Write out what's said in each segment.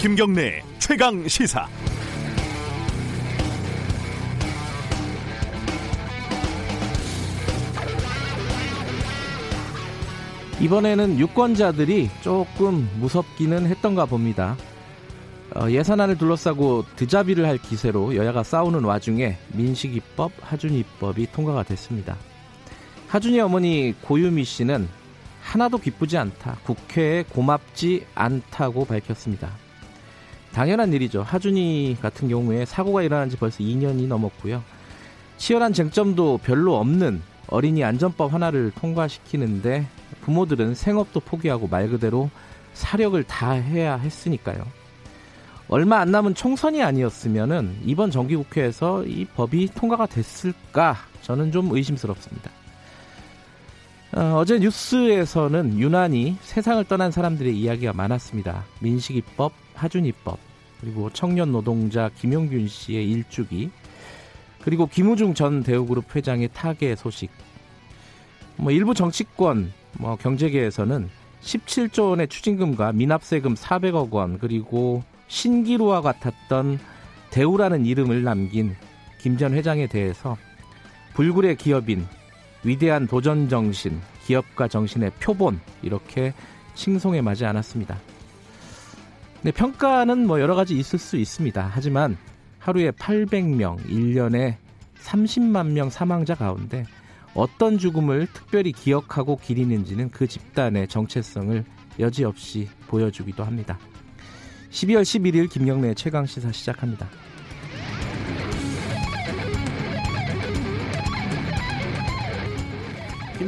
김경래 최강 시사. 이번에는 유권자들이 조금 무섭기는 했던가 봅니다. 어, 예산안을 둘러싸고 드자비를 할 기세로 여야가 싸우는 와중에 민식이법, 하준이법이 통과가 됐습니다. 하준이 어머니 고유미 씨는 하나도 기쁘지 않다. 국회에 고맙지 않다고 밝혔습니다. 당연한 일이죠. 하준이 같은 경우에 사고가 일어난 지 벌써 2년이 넘었고요. 치열한 쟁점도 별로 없는 어린이 안전법 하나를 통과시키는데 부모들은 생업도 포기하고 말 그대로 사력을 다 해야 했으니까요. 얼마 안 남은 총선이 아니었으면은 이번 정기국회에서 이 법이 통과가 됐을까 저는 좀 의심스럽습니다. 어, 제 뉴스에서는 유난히 세상을 떠난 사람들의 이야기가 많았습니다. 민식이법, 하준이법, 그리고 청년 노동자 김용균 씨의 일주기, 그리고 김우중 전 대우그룹 회장의 타계 소식. 뭐 일부 정치권, 뭐 경제계에서는 17조 원의 추징금과 미납세금 400억 원, 그리고 신기루와 같았던 대우라는 이름을 남긴 김 전 회장에 대해서 불굴의 기업인 위대한 도전 정신, 기업가 정신의 표본 이렇게 칭송에 맞지 않았습니다. 네, 평가는 뭐 여러 가지 있을 수 있습니다. 하지만 하루에 800명, 1년에 30만 명 사망자 가운데 어떤 죽음을 특별히 기억하고 기리는지는 그 집단의 정체성을 여지없이 보여주기도 합니다. 12월 11일 김경래 최강 시사 시작합니다.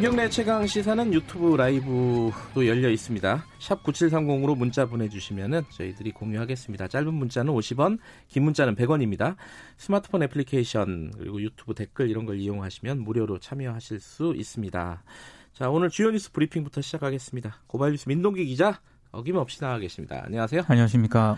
김경래 최강 시사는 유튜브 라이브도 열려 있습니다. 샵 9730으로 문자 보내주시면 저희들이 공유하겠습니다. 짧은 문자는 50원, 긴 문자는 100원입니다. 스마트폰 애플리케이션 그리고 유튜브 댓글 이런 걸 이용하시면 무료로 참여하실 수 있습니다. 자 오늘 주요 뉴스 브리핑부터 시작하겠습니다. 고발뉴스 민동기 기자 어김없이 나와 계십니다. 안녕하세요. 안녕하십니까.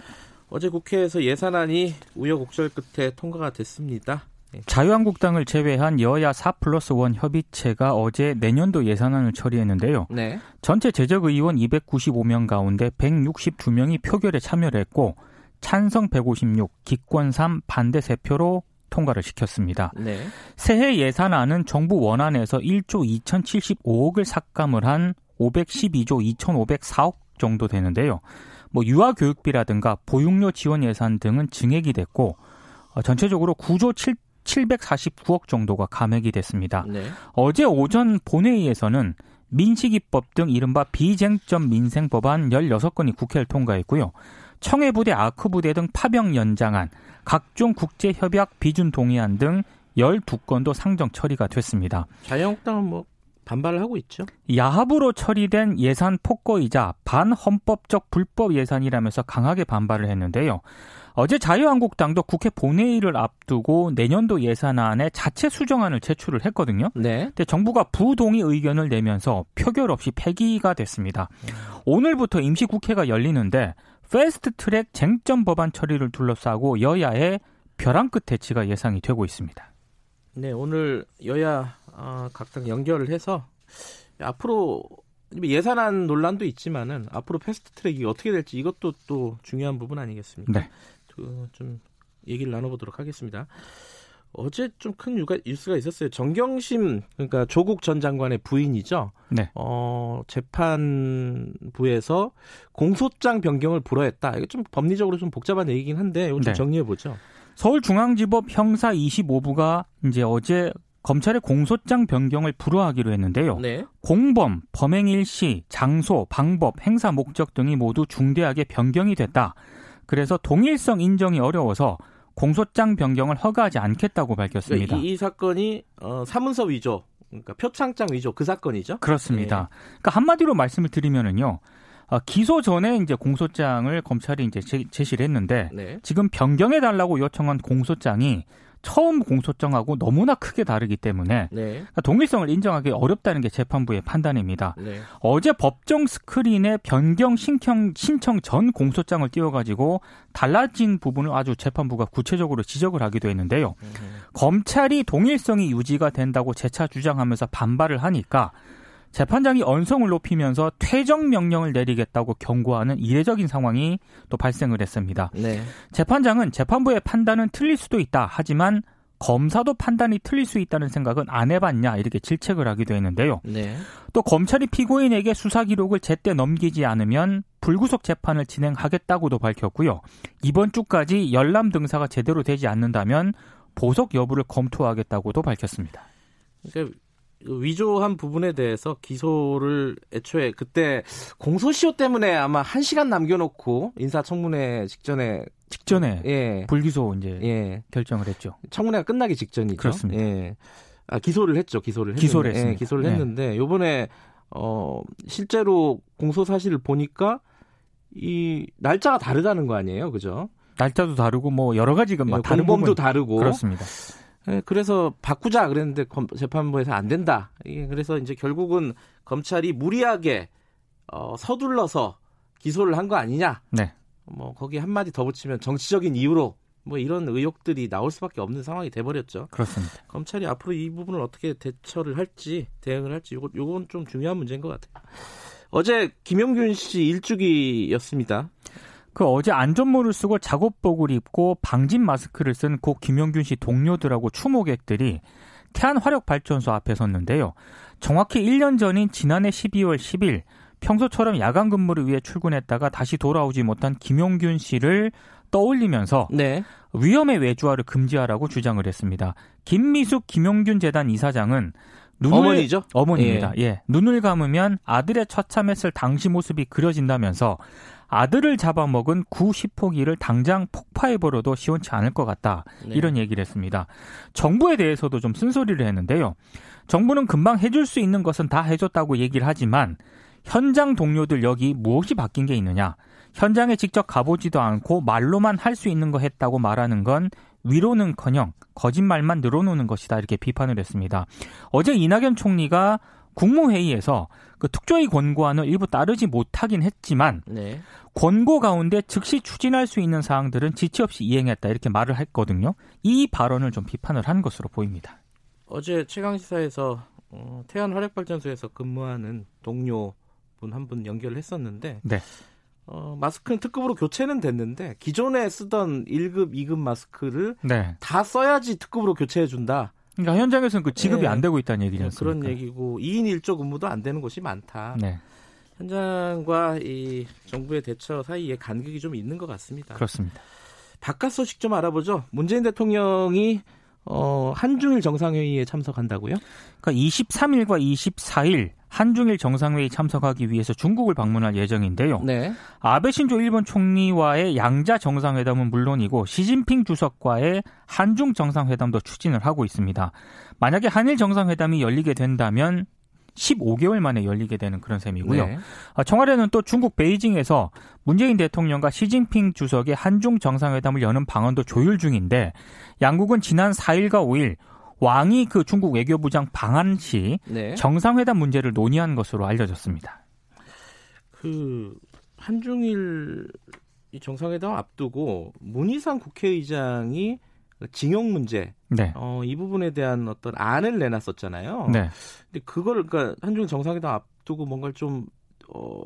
어제 국회에서 예산안이 우여곡절 끝에 통과가 됐습니다. 네. 자유한국당을 제외한 여야 4 플러스 1 협의체가 어제 내년도 예산안을 처리했는데요. 네. 전체 제적 의원 295명 가운데 162명이 표결에 참여를 했고 찬성 156, 기권 3, 반대 3표로 통과를 시켰습니다. 네. 새해 예산안은 정부 원안에서 1조 2,075억을 삭감을 한 512조 2,504억 정도 되는데요. 뭐 유아 교육비라든가 보육료 지원 예산 등은 증액이 됐고 어, 전체적으로 9조 7 749억 정도가 감액이 됐습니다. 네. 어제 오전 본회의에서는 민식이법 등 이른바 비쟁점 민생 법안 16건이 국회를 통과했고요. 청해부대, 아크부대 등 파병 연장안, 각종 국제협약 비준 동의안 등 12건도 상정 처리가 됐습니다. 자유한국당은 뭐 반발을 하고 있죠. 야합으로 처리된 예산 폭거이자 반헌법적 불법 예산이라면서 강하게 반발을 했는데요. 어제 자유한국당도 국회 본회의를 앞두고 내년도 예산안에 자체 수정안을 제출을 했거든요. 네. 근데 정부가 부동의 의견을 내면서 표결 없이 폐기가 됐습니다. 오늘부터 임시국회가 열리는데 패스트 트랙 쟁점 법안 처리를 둘러싸고 여야의 벼랑 끝 대치가 예상이 되고 있습니다. 네, 오늘 여야 어, 각당 연결을 해서 앞으로 예산안 논란도 있지만은 앞으로 패스트 트랙이 어떻게 될지 이것도 또 중요한 부분 아니겠습니까? 네. 그좀 얘기를 나눠보도록 하겠습니다. 어제 좀 큰 뉴스가 있었어요. 정경심 그러니까 조국 전 장관의 부인이죠. 네. 어, 재판부에서 공소장 변경을 불허했다. 이거 좀 법리적으로 좀 복잡한 얘기긴 한데 이거 좀 네. 정리해 보죠. 서울중앙지법 형사 25부가 이제 어제 검찰의 공소장 변경을 불허하기로 했는데요. 네. 공범, 범행 일시, 장소, 방법, 행사 목적 등이 모두 중대하게 변경이 됐다. 그래서 동일성 인정이 어려워서 공소장 변경을 허가하지 않겠다고 밝혔습니다. 이, 이 사건이 어, 사문서 위조, 그러니까 표창장 위조 그 사건이죠? 그렇습니다. 네. 그러니까 한마디로 말씀을 드리면은요. 어, 기소 전에 이제 공소장을 검찰이 이제 제, 시를 했는데 네. 지금 변경해 달라고 요청한 공소장이 처음 공소장하고 너무나 크게 다르기 때문에 네. 그러니까 동일성을 인정하기 어렵다는 게 재판부의 판단입니다. 네. 어제 법정 스크린에 변경 신청, 신청 전 공소장을 띄워가지고 달라진 부분을 아주 재판부가 구체적으로 지적을 하기도 했는데요. 음. 검찰이 동일성이 유지가 된다고 재차 주장하면서 반발을 하니까 재판장이 언성을 높이면서 퇴정 명령을 내리겠다고 경고하는 이례적인 상황이 또 발생을 했습니다. 네. 재판장은 재판부의 판단은 틀릴 수도 있다. 하지만 검사도 판단이 틀릴 수 있다는 생각은 안 해봤냐 이렇게 질책을 하기도 했는데요. 네. 또 검찰이 피고인에게 수사 기록을 제때 넘기지 않으면 불구속 재판을 진행하겠다고도 밝혔고요. 이번 주까지 열람 등사가 제대로 되지 않는다면 보석 여부를 검토하겠다고도 밝혔습니다. 그러니까 위조한 부분에 대해서 기소를 애초에 그때 공소시효 때문에 아마 한 시간 남겨놓고 인사청문회 직전에 직전에 예. 불기소 이제 예. 결정을 했죠. 청문회가 끝나기 직전이죠. 그렇습니다. 예. 아, 기소를 했죠. 기소를 했는데, 기소를 했습니다. 예, 기소를 네. 했는데 요번에 어 실제로 공소 사실을 보니까 이 날짜가 다르다는 거 아니에요, 그죠? 날짜도 다르고 뭐 여러 가지가 막 예, 다른 범도 다르고 그렇습니다. 예, 그래서 바꾸자 그랬는데 재판부에서 안 된다. 예, 그래서 이제 결국은 검찰이 무리하게 어, 서둘러서 기소를 한 거 아니냐. 네. 뭐 거기 한 마디 더 붙이면 정치적인 이유로 뭐 이런 의혹들이 나올 수밖에 없는 상황이 돼버렸죠. 그렇습니다. 검찰이 앞으로 이 부분을 어떻게 대처를 할지 대응을 할지 요거 요건 좀 중요한 문제인 것 같아요. 어제 김용균 씨 일주기였습니다. 그 어제 안전모를 쓰고 작업복을 입고 방진 마스크를 쓴 고 김영균 씨 동료들하고 추모객들이 태안 화력 발전소 앞에 섰는데요. 정확히 1년 전인 지난해 12월 10일 평소처럼 야간 근무를 위해 출근했다가 다시 돌아오지 못한 김용균 씨를 떠올리면서 네. 위험의 외주화를 금지하라고 주장을 했습니다. 김미숙 김용균 재단 이사장은 눈을, 어머니죠? 어머니입니다. 예. 예. 눈을 감으면 아들의 처참했을 당시 모습이 그려진다면서 아들을 잡아먹은 구 시포기를 당장 폭파해버려도 시원치 않을 것 같다. 네. 이런 얘기를 했습니다. 정부에 대해서도 좀 쓴소리를 했는데요. 정부는 금방 해줄 수 있는 것은 다 해줬다고 얘기를 하지만 현장 동료들 여기 무엇이 바뀐 게 있느냐? 현장에 직접 가보지도 않고 말로만 할 수 있는 거 했다고 말하는 건 위로는커녕 거짓말만 늘어놓는 것이다 이렇게 비판을 했습니다. 어제 이낙연 총리가 국무회의에서 그 특조위 권고안을 일부 따르지 못하긴 했지만 네. 권고 가운데 즉시 추진할 수 있는 사항들은 지체 없이 이행했다 이렇게 말을 했거든요. 이 발언을 좀 비판을 한 것으로 보입니다. 어제 최강 시사에서 어, 태안 화력발전소에서 근무하는 동료 분 한 분 연결을 했었는데 네. 어, 마스크는 특급으로 교체는 됐는데 기존에 쓰던 1급, 2급 마스크를 네. 다 써야지 특급으로 교체해 준다. 그러니까 현장에서는 그 지급이 네. 안 되고 있다는 얘기죠. 네, 그런 얘기고 2인 1조 근무도 안 되는 곳이 많다. 네. 현장과 이 정부의 대처 사이에 간격이 좀 있는 것 같습니다. 그렇습니다. 바깥 소식 좀 알아보죠. 문재인 대통령이 어, 한중일 정상회의에 참석한다고요? 그러니까 23일과 24일 한중일 정상회의 참석하기 위해서 중국을 방문할 예정인데요. 네. 아베 신조 일본 총리와의 양자 정상회담은 물론이고 시진핑 주석과의 한중 정상회담도 추진을 하고 있습니다. 만약에 한일 정상회담이 열리게 된다면 15개월 만에 열리게 되는 그런 셈이고요. 네. 아, 청와대는 또 중국 베이징에서 문재인 대통령과 시진핑 주석의 한중 정상회담을 여는 방안도 조율 중인데 양국은 지난 4일과 5일 왕이 그 중국 외교부장 방한 시 네. 정상회담 문제를 논의한 것으로 알려졌습니다. 그 한중일 정상회담 앞두고 문희상 국회의장이 징용 문제, 네. 어, 이 부분에 대한 어떤 안을 내놨었잖아요. 네. 근데 그거를 그러니까 한중 정상회담 앞두고 뭔가를 좀 어,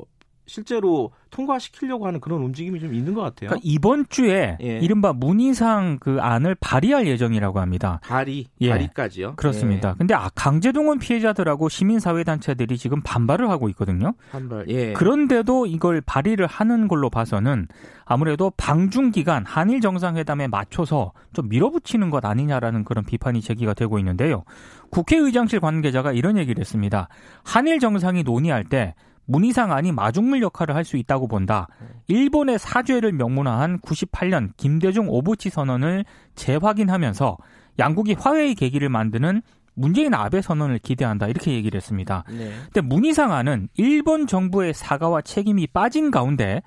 실제로 통과시키려고 하는 그런 움직임이 좀 있는 것 같아요. 그러니까 이번 주에 예. 이른바 문희상 그 안을 발의할 예정이라고 합니다. 발의, 예. 발의까지요? 그렇습니다. 예. 근데 아, 강제동원 피해자들하고 시민사회단체들이 지금 반발을 하고 있거든요. 반발, 예. 그런데도 이걸 발의를 하는 걸로 봐서는 아무래도 방중 기간 한일 정상회담에 맞춰서 좀 밀어붙이는 것 아니냐라는 그런 비판이 제기가 되고 있는데요. 국회의장실 관계자가 이런 얘기를 했습니다. 한일 정상이 논의할 때 문희상 안이 마중물 역할을 할 수 있다고 본다. 일본의 사죄를 명문화한 98년 김대중 오부치 선언을 재확인하면서 양국이 화해의 계기를 만드는 문재인 아베 선언을 기대한다 이렇게 얘기를 했습니다. 네. 근데 문희상 안은 일본 정부의 사과와 책임이 빠진 가운데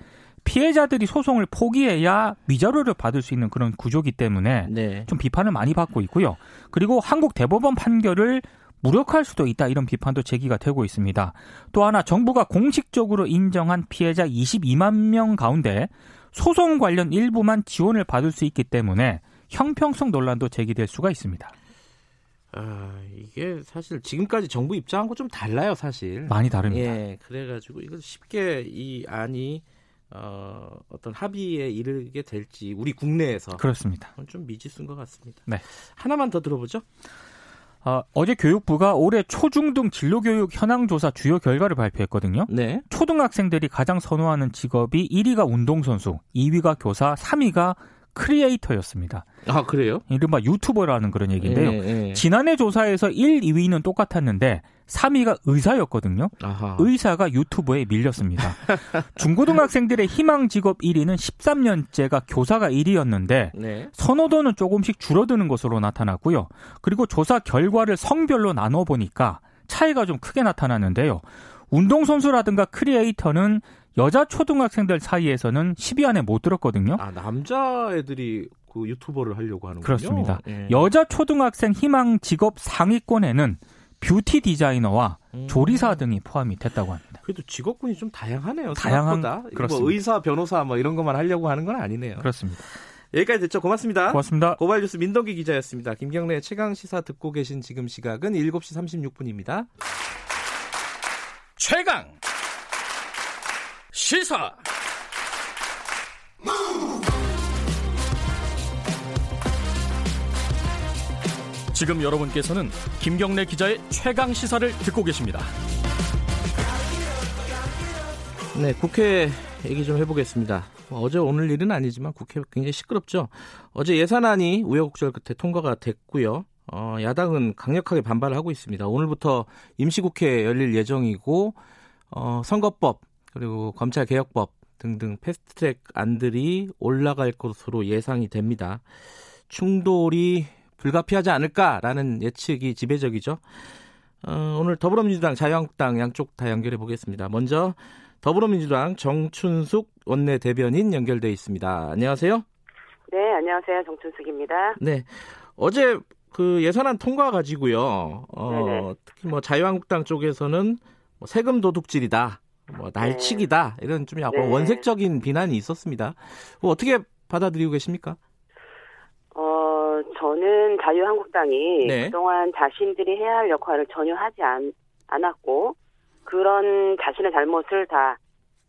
피해자들이 소송을 포기해야 위자료를 받을 수 있는 그런 구조기 때문에 네. 좀 비판을 많이 받고 있고요. 그리고 한국 대법원 판결을 무력할 수도 있다 이런 비판도 제기가 되고 있습니다. 또 하나 정부가 공식적으로 인정한 피해자 22만 명 가운데 소송 관련 일부만 지원을 받을 수 있기 때문에 형평성 논란도 제기될 수가 있습니다. 아, 이게 사실 지금까지 정부 입장하고 좀 달라요, 사실. 많이 다릅니다. 예, 그래가지고 이걸 쉽게 이 안이 어, 어떤 합의에 이르게 될지 우리 국내에서 그렇습니다. 좀 미지수인 것 같습니다. 네. 하나만 더 들어보죠. 어, 어제 교육부가 올해 초중등 진로교육 현황 조사 주요 결과를 발표했거든요. 네. 초등학생들이 가장 선호하는 직업이 1위가 운동선수, 2위가 교사, 3위가 크리에이터였습니다. 아, 그래요? 이른바 유튜버라는 그런 얘기인데요. 예, 예. 지난해 조사에서 1, 2위는 똑같았는데 3위가 의사였거든요. 아하. 의사가 유튜버에 밀렸습니다. 중고등학생들의 희망 직업 1위는 13년째가 교사가 1위였는데 네. 선호도는 조금씩 줄어드는 것으로 나타났고요. 그리고 조사 결과를 성별로 나눠 보니까 차이가 좀 크게 나타났는데요. 운동선수라든가 크리에이터는 여자 초등학생들 사이에서는 10위 안에 못 들었거든요. 아, 남자애들이 그 유튜버를 하려고 하는군요. 그렇습니다. 예. 여자 초등학생 희망 직업 상위권에는 뷰티 디자이너와 음. 조리사 등이 포함이 됐다고 합니다. 그래도 직업군이 좀 다양하네요. 다양한 뭐 그렇습니다. 뭐 의사, 변호사 뭐 이런 것만 하려고 하는 건 아니네요. 그렇습니다. 여기까지 됐죠. 고맙습니다. 고맙습니다. 고발뉴스 민덕기 기자였습니다. 김경래 최강 시사 듣고 계신 지금 시각은 7시 36분입니다. 최강 시사 지금 여러분께서는 김경래 기자의 최강 시사를 듣고 계십니다. 네, 국회 얘기 좀 해보겠습니다. 뭐 어제 오늘 일은 아니지만 국회 굉장히 시끄럽죠. 어제 예산안이 우여곡절 끝에 통과가 됐고요. 어, 야당은 강력하게 반발을 하고 있습니다. 오늘부터 임시국회 열릴 예정이고 어, 선거법 그리고 검찰개혁법 등등 패스트트랙 안들이 올라갈 것으로 예상이 됩니다. 충돌이 불가피하지 않을까라는 예측이 지배적이죠. 어, 오늘 더불어민주당, 자유한국당 양쪽 다 연결해 보겠습니다. 먼저 더불어민주당 정춘숙 원내 대변인 연결돼 있습니다. 안녕하세요. 네, 안녕하세요. 정춘숙입니다. 네. 어제 그 예산안 통과 가지고요. 어, 특히 뭐 자유한국당 쪽에서는 뭐 세금 도둑질이다. 뭐 날치기다 네. 이런 좀 약간 네. 원색적인 비난이 있었습니다. 어떻게 받아들이고 계십니까? 자유한국당이 네. 그동안 자신들이 해야 할 역할을 전혀 하지 않, 않았고 그런 자신의 잘못을 다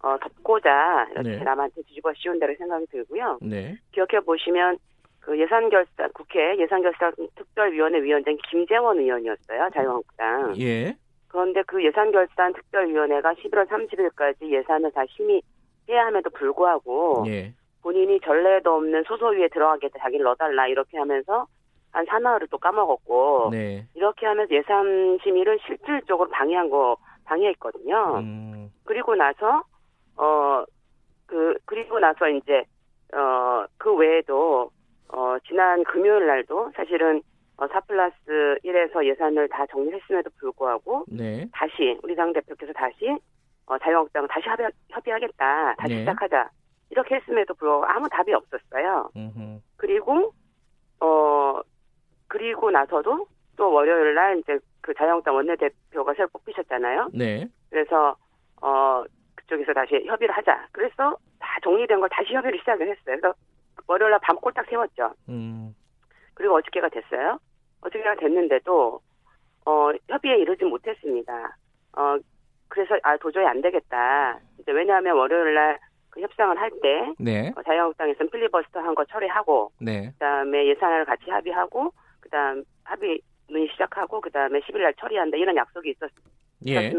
어, 덮고자 이렇게 네. 남한테 뒤집어 씌운 대로 생각이 들고요. 네. 기억해 보시면 그 예산 결산 국회 예산 결산 특별위원회 위원장 김재원 의원이었어요 자유한국당. 예. 그런데 그 예산 결산 특별위원회가 11월 30일까지 예산을 다 심의해야 함에도 불구하고 예. 본인이 전례도 없는 소소위에 들어가겠다 자기를 넣어달라 이렇게 하면서 한 사나흘을 또 까먹었고 네. 이렇게 하면서 예산 심의를 실질적으로 방해한 거 방해했거든요. 음. 그리고 나서 어 그 그리고 나서 이제 어 그 외에도 어 지난 금요일 날도 사실은 어, 4 플러스 1에서 예산을 다 정리했음에도 불구하고 네. 다시 우리 당 대표께서 다시 어, 자유한국당은 다시 합의, 협의하겠다 다시 네. 시작하자 이렇게 했음에도 불구하고 아무 답이 없었어요. 음흠. 그리고 어 그리고 나서도 또 월요일 날 이제 그 자유한국당 원내대표가 새로 뽑히셨잖아요. 네. 그래서 어 그쪽에서 다시 협의를 하자. 그래서 다 정리된 걸 다시 협의를 시작을 했어요. 그래서 월요일 날 밤 꼴딱 세웠죠. 음. 그리고 어저께가 됐어요. 어저께가 됐는데도 어, 협의에 이르지 못했습니다. 어, 그래서 아 도저히 안 되겠다. 이제 왜냐하면 월요일 날 그 협상을 할때 네. 어, 자유한국당에서는 필리버스터 한 거 처리하고 네. 그다음에 예산을 같이 합의하고 그다음 합의 논의 시작하고 그다음에 10일 날 처리한다 이런 약속이 있었 예.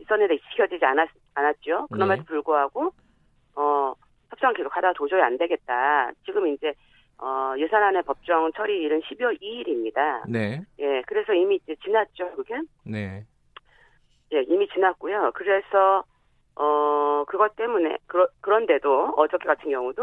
있었는데 지켜지지 않았 않았죠. 그럼에도 네. 불구하고 어 협상 계속하다가 도저히 안 되겠다. 지금 이제 어, 예산안의 법정 처리일은 12월 2일입니다. 네. 예, 그래서 이미 이제 지났죠, 그게? 네. 예, 이미 지났고요. 그래서, 어, 그것 때문에, 그러, 그런데도, 어저께 같은 경우도,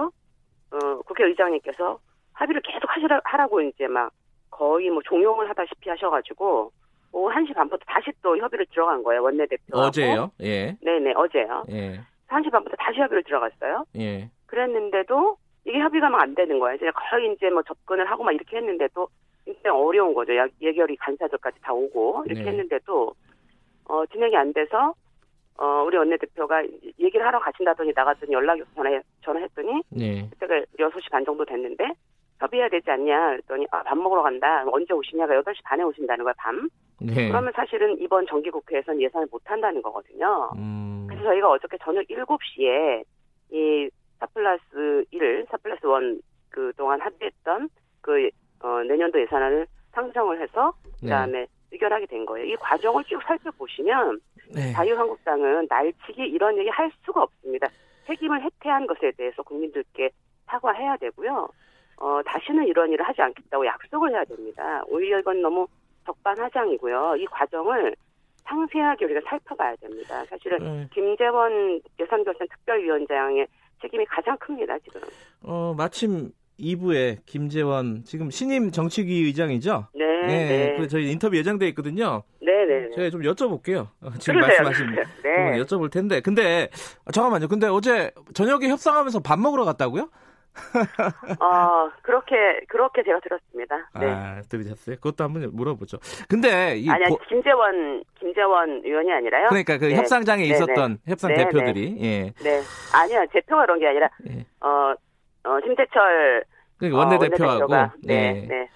어, 국회의장님께서 합의를 계속 하시라, 하라고 이제 막 거의 뭐 종용을 하다시피 하셔가지고, 오후 1시 반부터 다시 또 협의를 들어간 거예요, 원내대표. 어제요? 예. 네네, 어제요. 예. 1시 반부터 다시 협의를 들어갔어요. 예. 그랬는데도, 이게 협의가 막 안 되는 거예요. 이제 거의 이제 뭐 접근을 하고 막 이렇게 했는데도 굉장히 어려운 거죠. 예결위 간사들까지 다 오고 이렇게 네. 했는데도 어 진행이 안 돼서 어 우리 원내대표가 얘기를 하러 가신다더니 나갔더니 연락이 전화 전화했더니 네. 그때가 6시 반 정도 됐는데 협의해야 되지 않냐 그랬더니 아, 밥 먹으러 간다. 언제 오시냐가 8시 반에 오신다는 거야, 밤. 네. 그러면 사실은 이번 정기국회에서는 예산을 못 한다는 거거든요. 음. 그래서 저희가 어저께 저녁 7시에 이 4플러스 1, 4플러스 1 그동안 합의했던 그 어, 내년도 예산안을 상정을 해서 네. 그다음에 네. 의결하게 된 거예요. 이 과정을 쭉 살펴보시면 네. 자유한국당은 날치기 이런 얘기 할 수가 없습니다. 책임을 해태한 것에 대해서 국민들께 사과해야 되고요. 어, 다시는 이런 일을 하지 않겠다고 약속을 해야 됩니다. 오히려 이건 너무 적반하장이고요. 이 과정을 상세하게 우리가 살펴봐야 됩니다. 사실은 네. 김재원 예산결산 특별위원장의 책임이 가장 큽니다, 지금. 어, 마침 2부에 김재원 지금 신임 정치위 의장이죠? 네. 네. 네. 저희 인터뷰 예정돼 있거든요. 네, 네. 제가 좀 여쭤볼게요. 어, 지금 그러세요. 말씀하신 네. 여쭤볼 텐데. 근데 잠깐만요. 근데 어제 저녁에 협상하면서 밥 먹으러 갔다고요? 어, 그렇게, 그렇게 제가 들었습니다. 네. 아, 들으셨어요? 그것도 한번 물어보죠. 근데, 이. 아니, 고... 김재원, 김재원 의원이 아니라요? 그러니까 그 네. 협상장에 네, 있었던 네. 협상 네, 대표들이, 네. 예. 네. 아니요, 대표가 그런 게 아니라, 예. 어, 어, 심재철. 그러니까 원내대표하고. 어, 네. 네.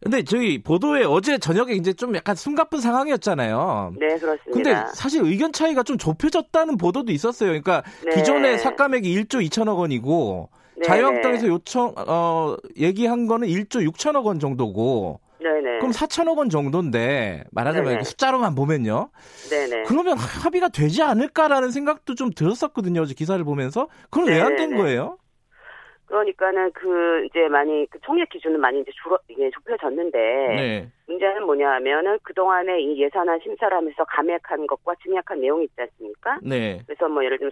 근데 저희 보도에 어제 저녁에 이제 좀 약간 숨가쁜 상황이었잖아요. 네, 그렇습니다. 근데 사실 의견 차이가 좀 좁혀졌다는 보도도 있었어요. 그러니까 네. 기존의 삭감액이 1조 2천억 원이고 네, 자유한국당에서 네. 요청 어 얘기한 거는 1조 6천억 원 정도고 네네. 그럼 4천억 원 정도인데 말하자면 네네. 숫자로만 보면요. 네네. 그러면 합의가 되지 않을까라는 생각도 좀 들었었거든요. 어제 기사를 보면서. 그건 왜안 된 거예요? 그러니까는 그 이제 많이 그 총액 기준은 많이 이제 줄어 이게 좁혀졌는데 네. 문제는 뭐냐하면은 그 동안에 이 예산안 심사를 하면서 감액한 것과 증액한 내용이 있지 않습니까? 네. 그래서 뭐 예를 들면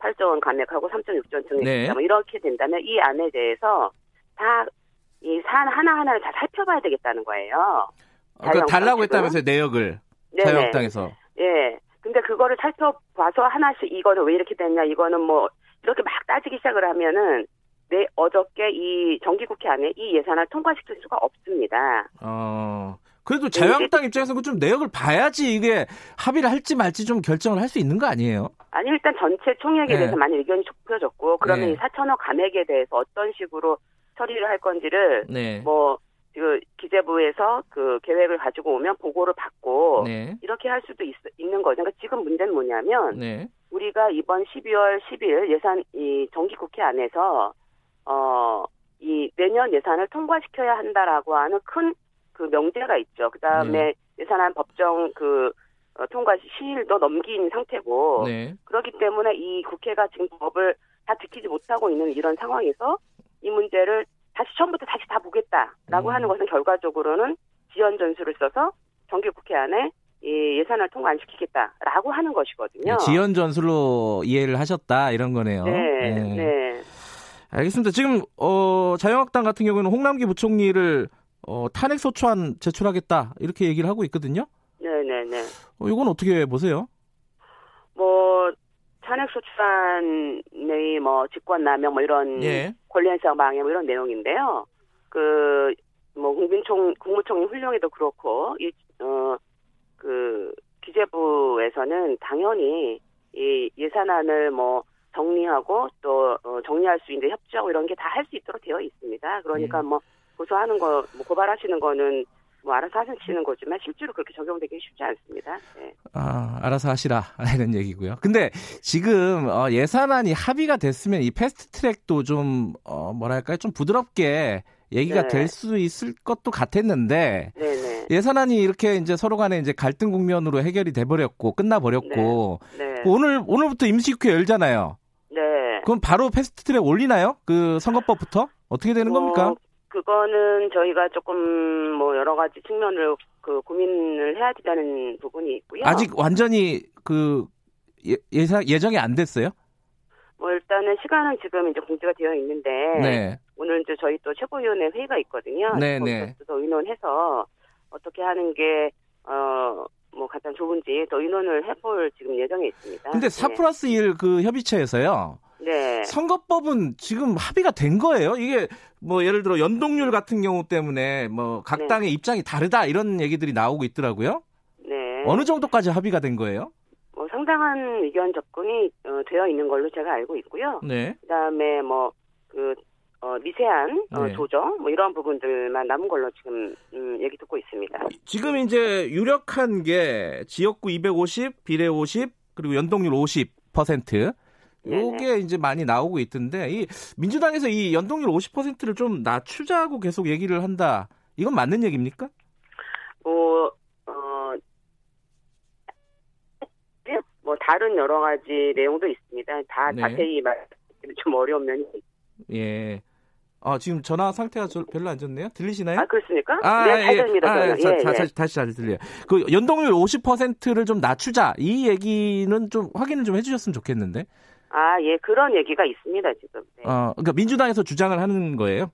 4.8조 원 감액하고 3.6조 원 증액 네. 뭐 이렇게 된다면 이 안에 대해서 다이 사안 하나 하나를 다 살펴봐야 되겠다는 거예요. 그러니까 달라고 했다면서요 내역을 자유한국당에서. 예. 근데 그거를 살펴봐서 하나씩 이거는 왜 이렇게 됐냐 이거는 뭐 이렇게 막 따지기 시작을 하면은 내 어저께 이 정기국회 안에 이 예산을 통과시킬 수가 없습니다. 어. 그래도 자유한국당 네, 입장에서는 좀 내역을 봐야지 이게 합의를 할지 말지 좀 결정을 할 수 있는 거 아니에요? 아니 일단 전체 총액에 네. 대해서 많이 의견이 좁혀졌고 그러면 네. 이 4천억 감액에 대해서 어떤 식으로 처리를 할 건지를 네. 뭐그 기재부에서 그 계획을 가지고 오면 보고를 받고 네. 이렇게 할 수도 있, 는 거죠. 그러니까 지금 문제는 뭐냐면 네. 우리가 이번 12월 10일 예산 이 정기국회 안에서 어 이 내년 예산을 통과시켜야 한다라고 하는 큰 그 명제가 있죠. 그 다음에 네. 예산안 법정 그 어, 통과 시일도 넘긴 상태고 네. 그렇기 때문에 이 국회가 지금 법을 다 지키지 못하고 있는 이런 상황에서 이 문제를 다시 처음부터 다시 다 보겠다라고 음. 하는 것은 결과적으로는 지연 전술을 써서 정기 국회 안에 이 예산을 통과 안 시키겠다라고 하는 것이거든요. 지연 전술로 이해를 하셨다 이런 거네요. 네. 네. 네. 알겠습니다. 지금 어, 자유한국당 같은 경우는 홍남기 부총리를 어, 탄핵 소추안 제출하겠다 이렇게 얘기를 하고 있거든요. 네네네. 어, 이건 어떻게 보세요? 뭐 탄핵 소추안의 뭐 직권 남용 뭐 이런 예. 권리행사 방해 뭐 이런 내용인데요. 그 뭐 국민총 국무총리 훈령에도 그렇고 이어 그 기재부에서는 당연히 이 예산안을 뭐 정리하고 또 어, 정리할 수 있는 협조하고 이런 게 다 할 수 있도록 되어 있습니다. 그러니까 네. 뭐 고소하는 거, 뭐 고발하시는 거는 뭐 알아서 하시는 거지만 실제로 그렇게 적용되기 쉽지 않습니다. 네. 아, 알아서 하시라 이런 얘기고요. 근데 지금 어, 예산안이 합의가 됐으면 이 패스트 트랙도 좀 어, 뭐랄까요 좀 부드럽게 얘기가 네. 될수 있을 것도 같았는데 네네. 네. 예산안이 이렇게 이제 서로 간에 이제 갈등 국면으로 해결이 돼 버렸고 끝나 버렸고 네. 네. 오늘 오늘부터 임시국회 열잖아요. 네. 그럼 바로 패스트트랙 올리나요? 그 선거법부터 어떻게 되는 뭐, 겁니까? 그거는 저희가 조금 뭐 여러 가지 측면을 그 고민을 해야 된다는 부분이 있고요. 아직 완전히 그 예, 예상 예정이 안 됐어요? 뭐 일단은 시간은 지금 이제 공지가 되어 있는데 네. 오늘 이제 저희 또 최고위원회 회의가 있거든요. 네네. 또 의논해서 어떻게 하는 게 어. 뭐 가장 좋은지 또 의논을 해볼 지금 예정에 있습니다. 근데 4 플러스 1 그 협의체에서요. 네. 선거법은 지금 합의가 된 거예요. 이게 뭐 예를 들어 연동률 같은 경우 때문에 뭐각 네. 당의 입장이 다르다 이런 얘기들이 나오고 있더라고요. 네. 어느 정도까지 합의가 된 거예요? 뭐 상당한 의견 접근이 어, 되어 있는 걸로 제가 알고 있고요. 네. 그다음에 뭐그 어, 미세한 어, 네. 조정 뭐 이런 부분들만 남은 걸로 지금 음, 얘기 듣고 있습니다. 지금 이제 유력한 게 지역구 250, 비례 50 그리고 연동률 50%. 요게 이제 많이 나오고 있던데 이 민주당에서 이 연동률 50%를 좀 낮추자고 계속 얘기를 한다. 이건 맞는 얘기입니까? 뭐 어, 뭐 다른 여러 가지 내용도 있습니다. 다 네. 자세히 말좀 어려운 면이 예. 아, 지금 전화 상태가 별로 안 좋네요. 들리시나요? 아, 그렇습니까? 아, 네, 잘 예. 들립니다. 아, 예, 자, 예, 자, 예. 다시 잘 들려요. 그 연동률 50%를 좀 낮추자. 이 얘기는 좀 확인을 좀 해주셨으면 좋겠는데. 아, 예, 그런 얘기가 있습니다, 지금. 네. 어, 그러니까 민주당에서 주장을 하는 거예요?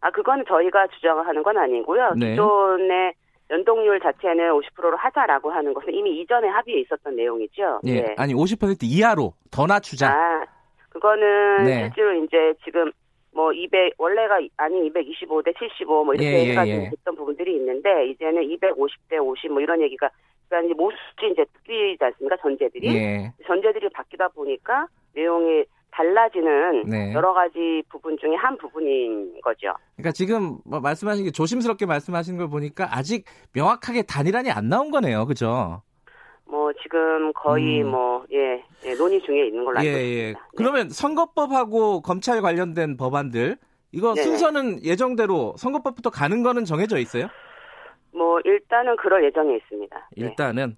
아, 그거는 저희가 주장을 하는 건 아니고요. 네. 기존의 연동률 자체는 50%로 하자라고 하는 것은 이미 이전에 합의에 있었던 내용이죠. 예. 네. 아니, 50% 이하로 더 낮추자. 아, 그거는 네. 실제로 이제 지금 뭐 200, 원래가 아닌 225 대 75 뭐 이렇게 예, 해가지고 예, 됐던 부분들이 있는데 이제는 250 대 50 뭐 이런 얘기가 그러니까 이제 모수지 이제 특비지 않습니까 전제들이 예. 전제들이 바뀌다 보니까 내용이 달라지는 네. 여러 가지 부분 중에 한 부분인 거죠. 그러니까 지금 뭐 말씀하신 게 조심스럽게 말씀하신 걸 보니까 아직 명확하게 단일안이 안 나온 거네요, 그죠? 뭐 지금 거의 음. 뭐예 예, 논의 중에 있는 걸로 알고 예, 예. 있습니다. 예. 그러면 선거법하고 검찰 관련된 법안들 이거 네 순서는 예정대로 선거법부터 가는 거는 정해져 있어요? 뭐 일단은 그럴 예정에 있습니다. 네. 일단은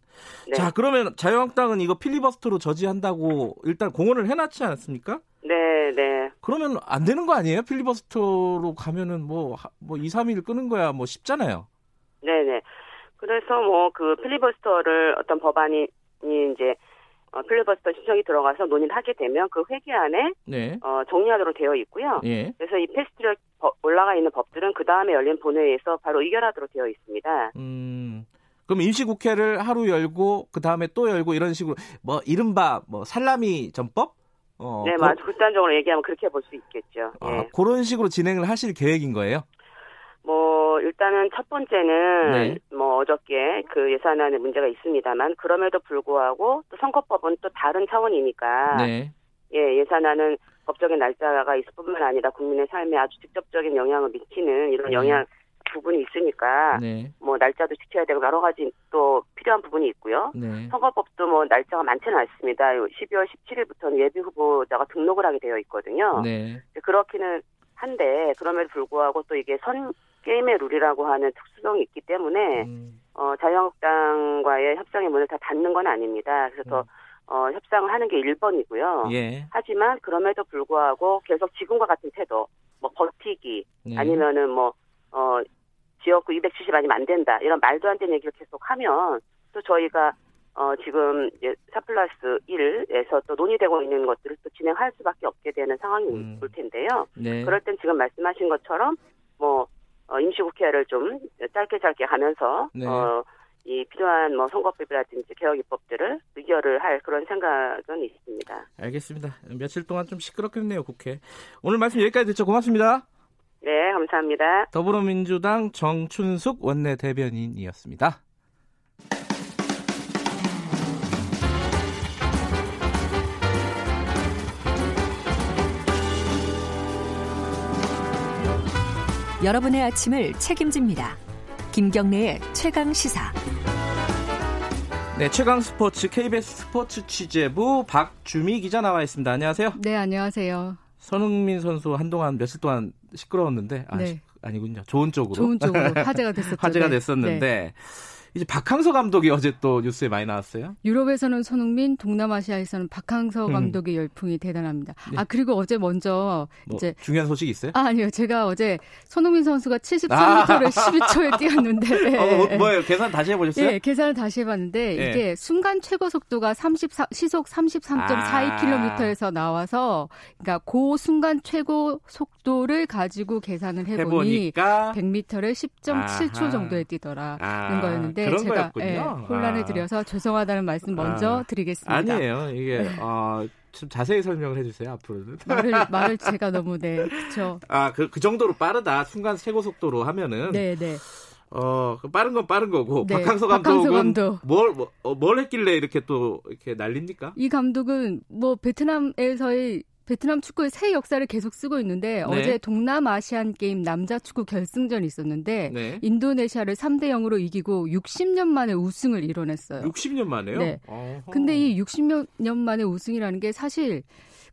네. 자 그러면 자유한국당은 이거 필리버스터로 저지한다고 일단 공언을 해놨지 않았습니까? 네, 네. 그러면 안 되는 거 아니에요? 필리버스터로 가면은 뭐뭐 뭐 2, 3일 끄는 거야 뭐 쉽잖아요. 네, 네. 그래서 뭐 그 필리버스터를 어떤 법안이 이제 어, 필리버스터 신청이 들어가서 논의를 하게 되면 그 회기안에 네. 어, 정리하도록 되어 있고요. 예. 그래서 이 패스트트랙 올라가 있는 법들은 그 다음에 열린 본회의에서 바로 의결하도록 되어 있습니다. 음. 그럼 임시국회를 하루 열고 그 다음에 또 열고 이런 식으로 뭐 이른바 뭐 살라미 전법? 어, 네, 맞아. 극단적으로 얘기하면 그렇게 볼 수 있겠죠. 아, 예. 그런 식으로 진행을 하실 계획인 거예요? 뭐 일단은 첫 번째는 네. 뭐 어저께 그 예산안에 문제가 있습니다만 그럼에도 불구하고 또 선거법은 또 다른 차원이니까 네. 예 예산안은 법적인 날짜가 있을 뿐만 아니라 국민의 삶에 아주 직접적인 영향을 미치는 이런 네. 영향 부분이 있으니까 네. 뭐 날짜도 지켜야 되고 여러 가지 또 필요한 부분이 있고요. 네. 선거법도 뭐 날짜가 많지는 않습니다. 12월 17일부터는 예비 후보자가 등록을 하게 되어 있거든요. 네. 그렇기는 한데 그럼에도 불구하고 또 이게 선 게임의 룰이라고 하는 특수성이 있기 때문에 음. 어, 자유한국당과의 협상의 문을 다 닫는 건 아닙니다. 그래서 음. 어, 협상을 하는 게 1번이고요. 예. 하지만 그럼에도 불구하고 계속 지금과 같은 태도, 뭐 버티기 예. 아니면은 뭐 어, 지역구 270 아니면 안 된다 이런 말도 안 되는 얘기를 계속 하면 또 저희가 어, 지금 이제 4 플러스 1에서 또 논의되고 있는 것들을 또 진행할 수밖에 없게 되는 상황이 음. 올 텐데요. 네. 그럴 땐 지금 말씀하신 것처럼 뭐 어, 임시국회를 좀 짧게 짧게 하면서 네. 어, 이 필요한 뭐 선거법이라든지 개혁 입법들을 의결을 할 그런 생각은 있습니다. 알겠습니다. 며칠 동안 좀 시끄럽겠네요 국회. 오늘 말씀 여기까지 듣죠. 고맙습니다. 네, 감사합니다. 더불어민주당 정춘숙 원내 대변인이었습니다. 여러분의 아침을 책임집니다. 김경래의 최강 시사. 네, 최강 스포츠 KBS 스포츠 취재부 박주미 기자 나와 있습니다. 안녕하세요. 네, 안녕하세요. 손흥민 선수 한동안 며칠 동안 시끄러웠는데 아, 네. 아니군요. 좋은 쪽으로. 좋은 쪽으로 화제가 됐었죠. 화제가 네. 됐었는데 네. 이제 박항서 감독이 어제 또 뉴스에 많이 나왔어요. 유럽에서는 손흥민, 동남아시아에서는 박항서 음. 감독의 열풍이 대단합니다. 네. 아 그리고 어제 먼저 뭐 이제 중요한 소식 있어요? 아, 아니요, 제가 어제 손흥민 선수가 73m를 아. 12초에 뛰었는데. 어, 뭐, 뭐예요? 계산 다시 해보셨어요? 네, 계산을 다시 해봤는데 네. 이게 순간 최고 속도가 34 시속 33.42km에서 아. 나와서 그러니까 그 순간 최고 속도를 가지고 계산을 해보니 해보니까. 100m를 10.7초 정도에 뛰더라는 아. 거였는데. 네, 그런 제가 거였군요. 예, 혼란을 아. 드려서 죄송하다는 말씀 먼저 아. 드리겠습니다. 아니에요. 이게 네. 어, 좀 자세히 설명을 해주세요 앞으로는. 말을 말을 제가 너무 네 그렇죠. 아그 그 정도로 빠르다 순간 최고 속도로 하면은. 네 네. 어, 그 빠른 건 빠른 거고 네, 박항서 감독은 감독. 뭘, 뭐, 어, 뭘 했길래 이렇게 또 이렇게 날립니까? 이 감독은 뭐 베트남에서의 베트남 축구의 새 역사를 계속 쓰고 있는데 네. 어제 동남아시안 게임 남자 축구 결승전이 있었는데 네. 인도네시아를 3대 0으로 이기고 60년 만에 우승을 이뤄냈어요. 60년 만에요? 네. 어허. 근데 이 60년 만에 우승이라는 게 사실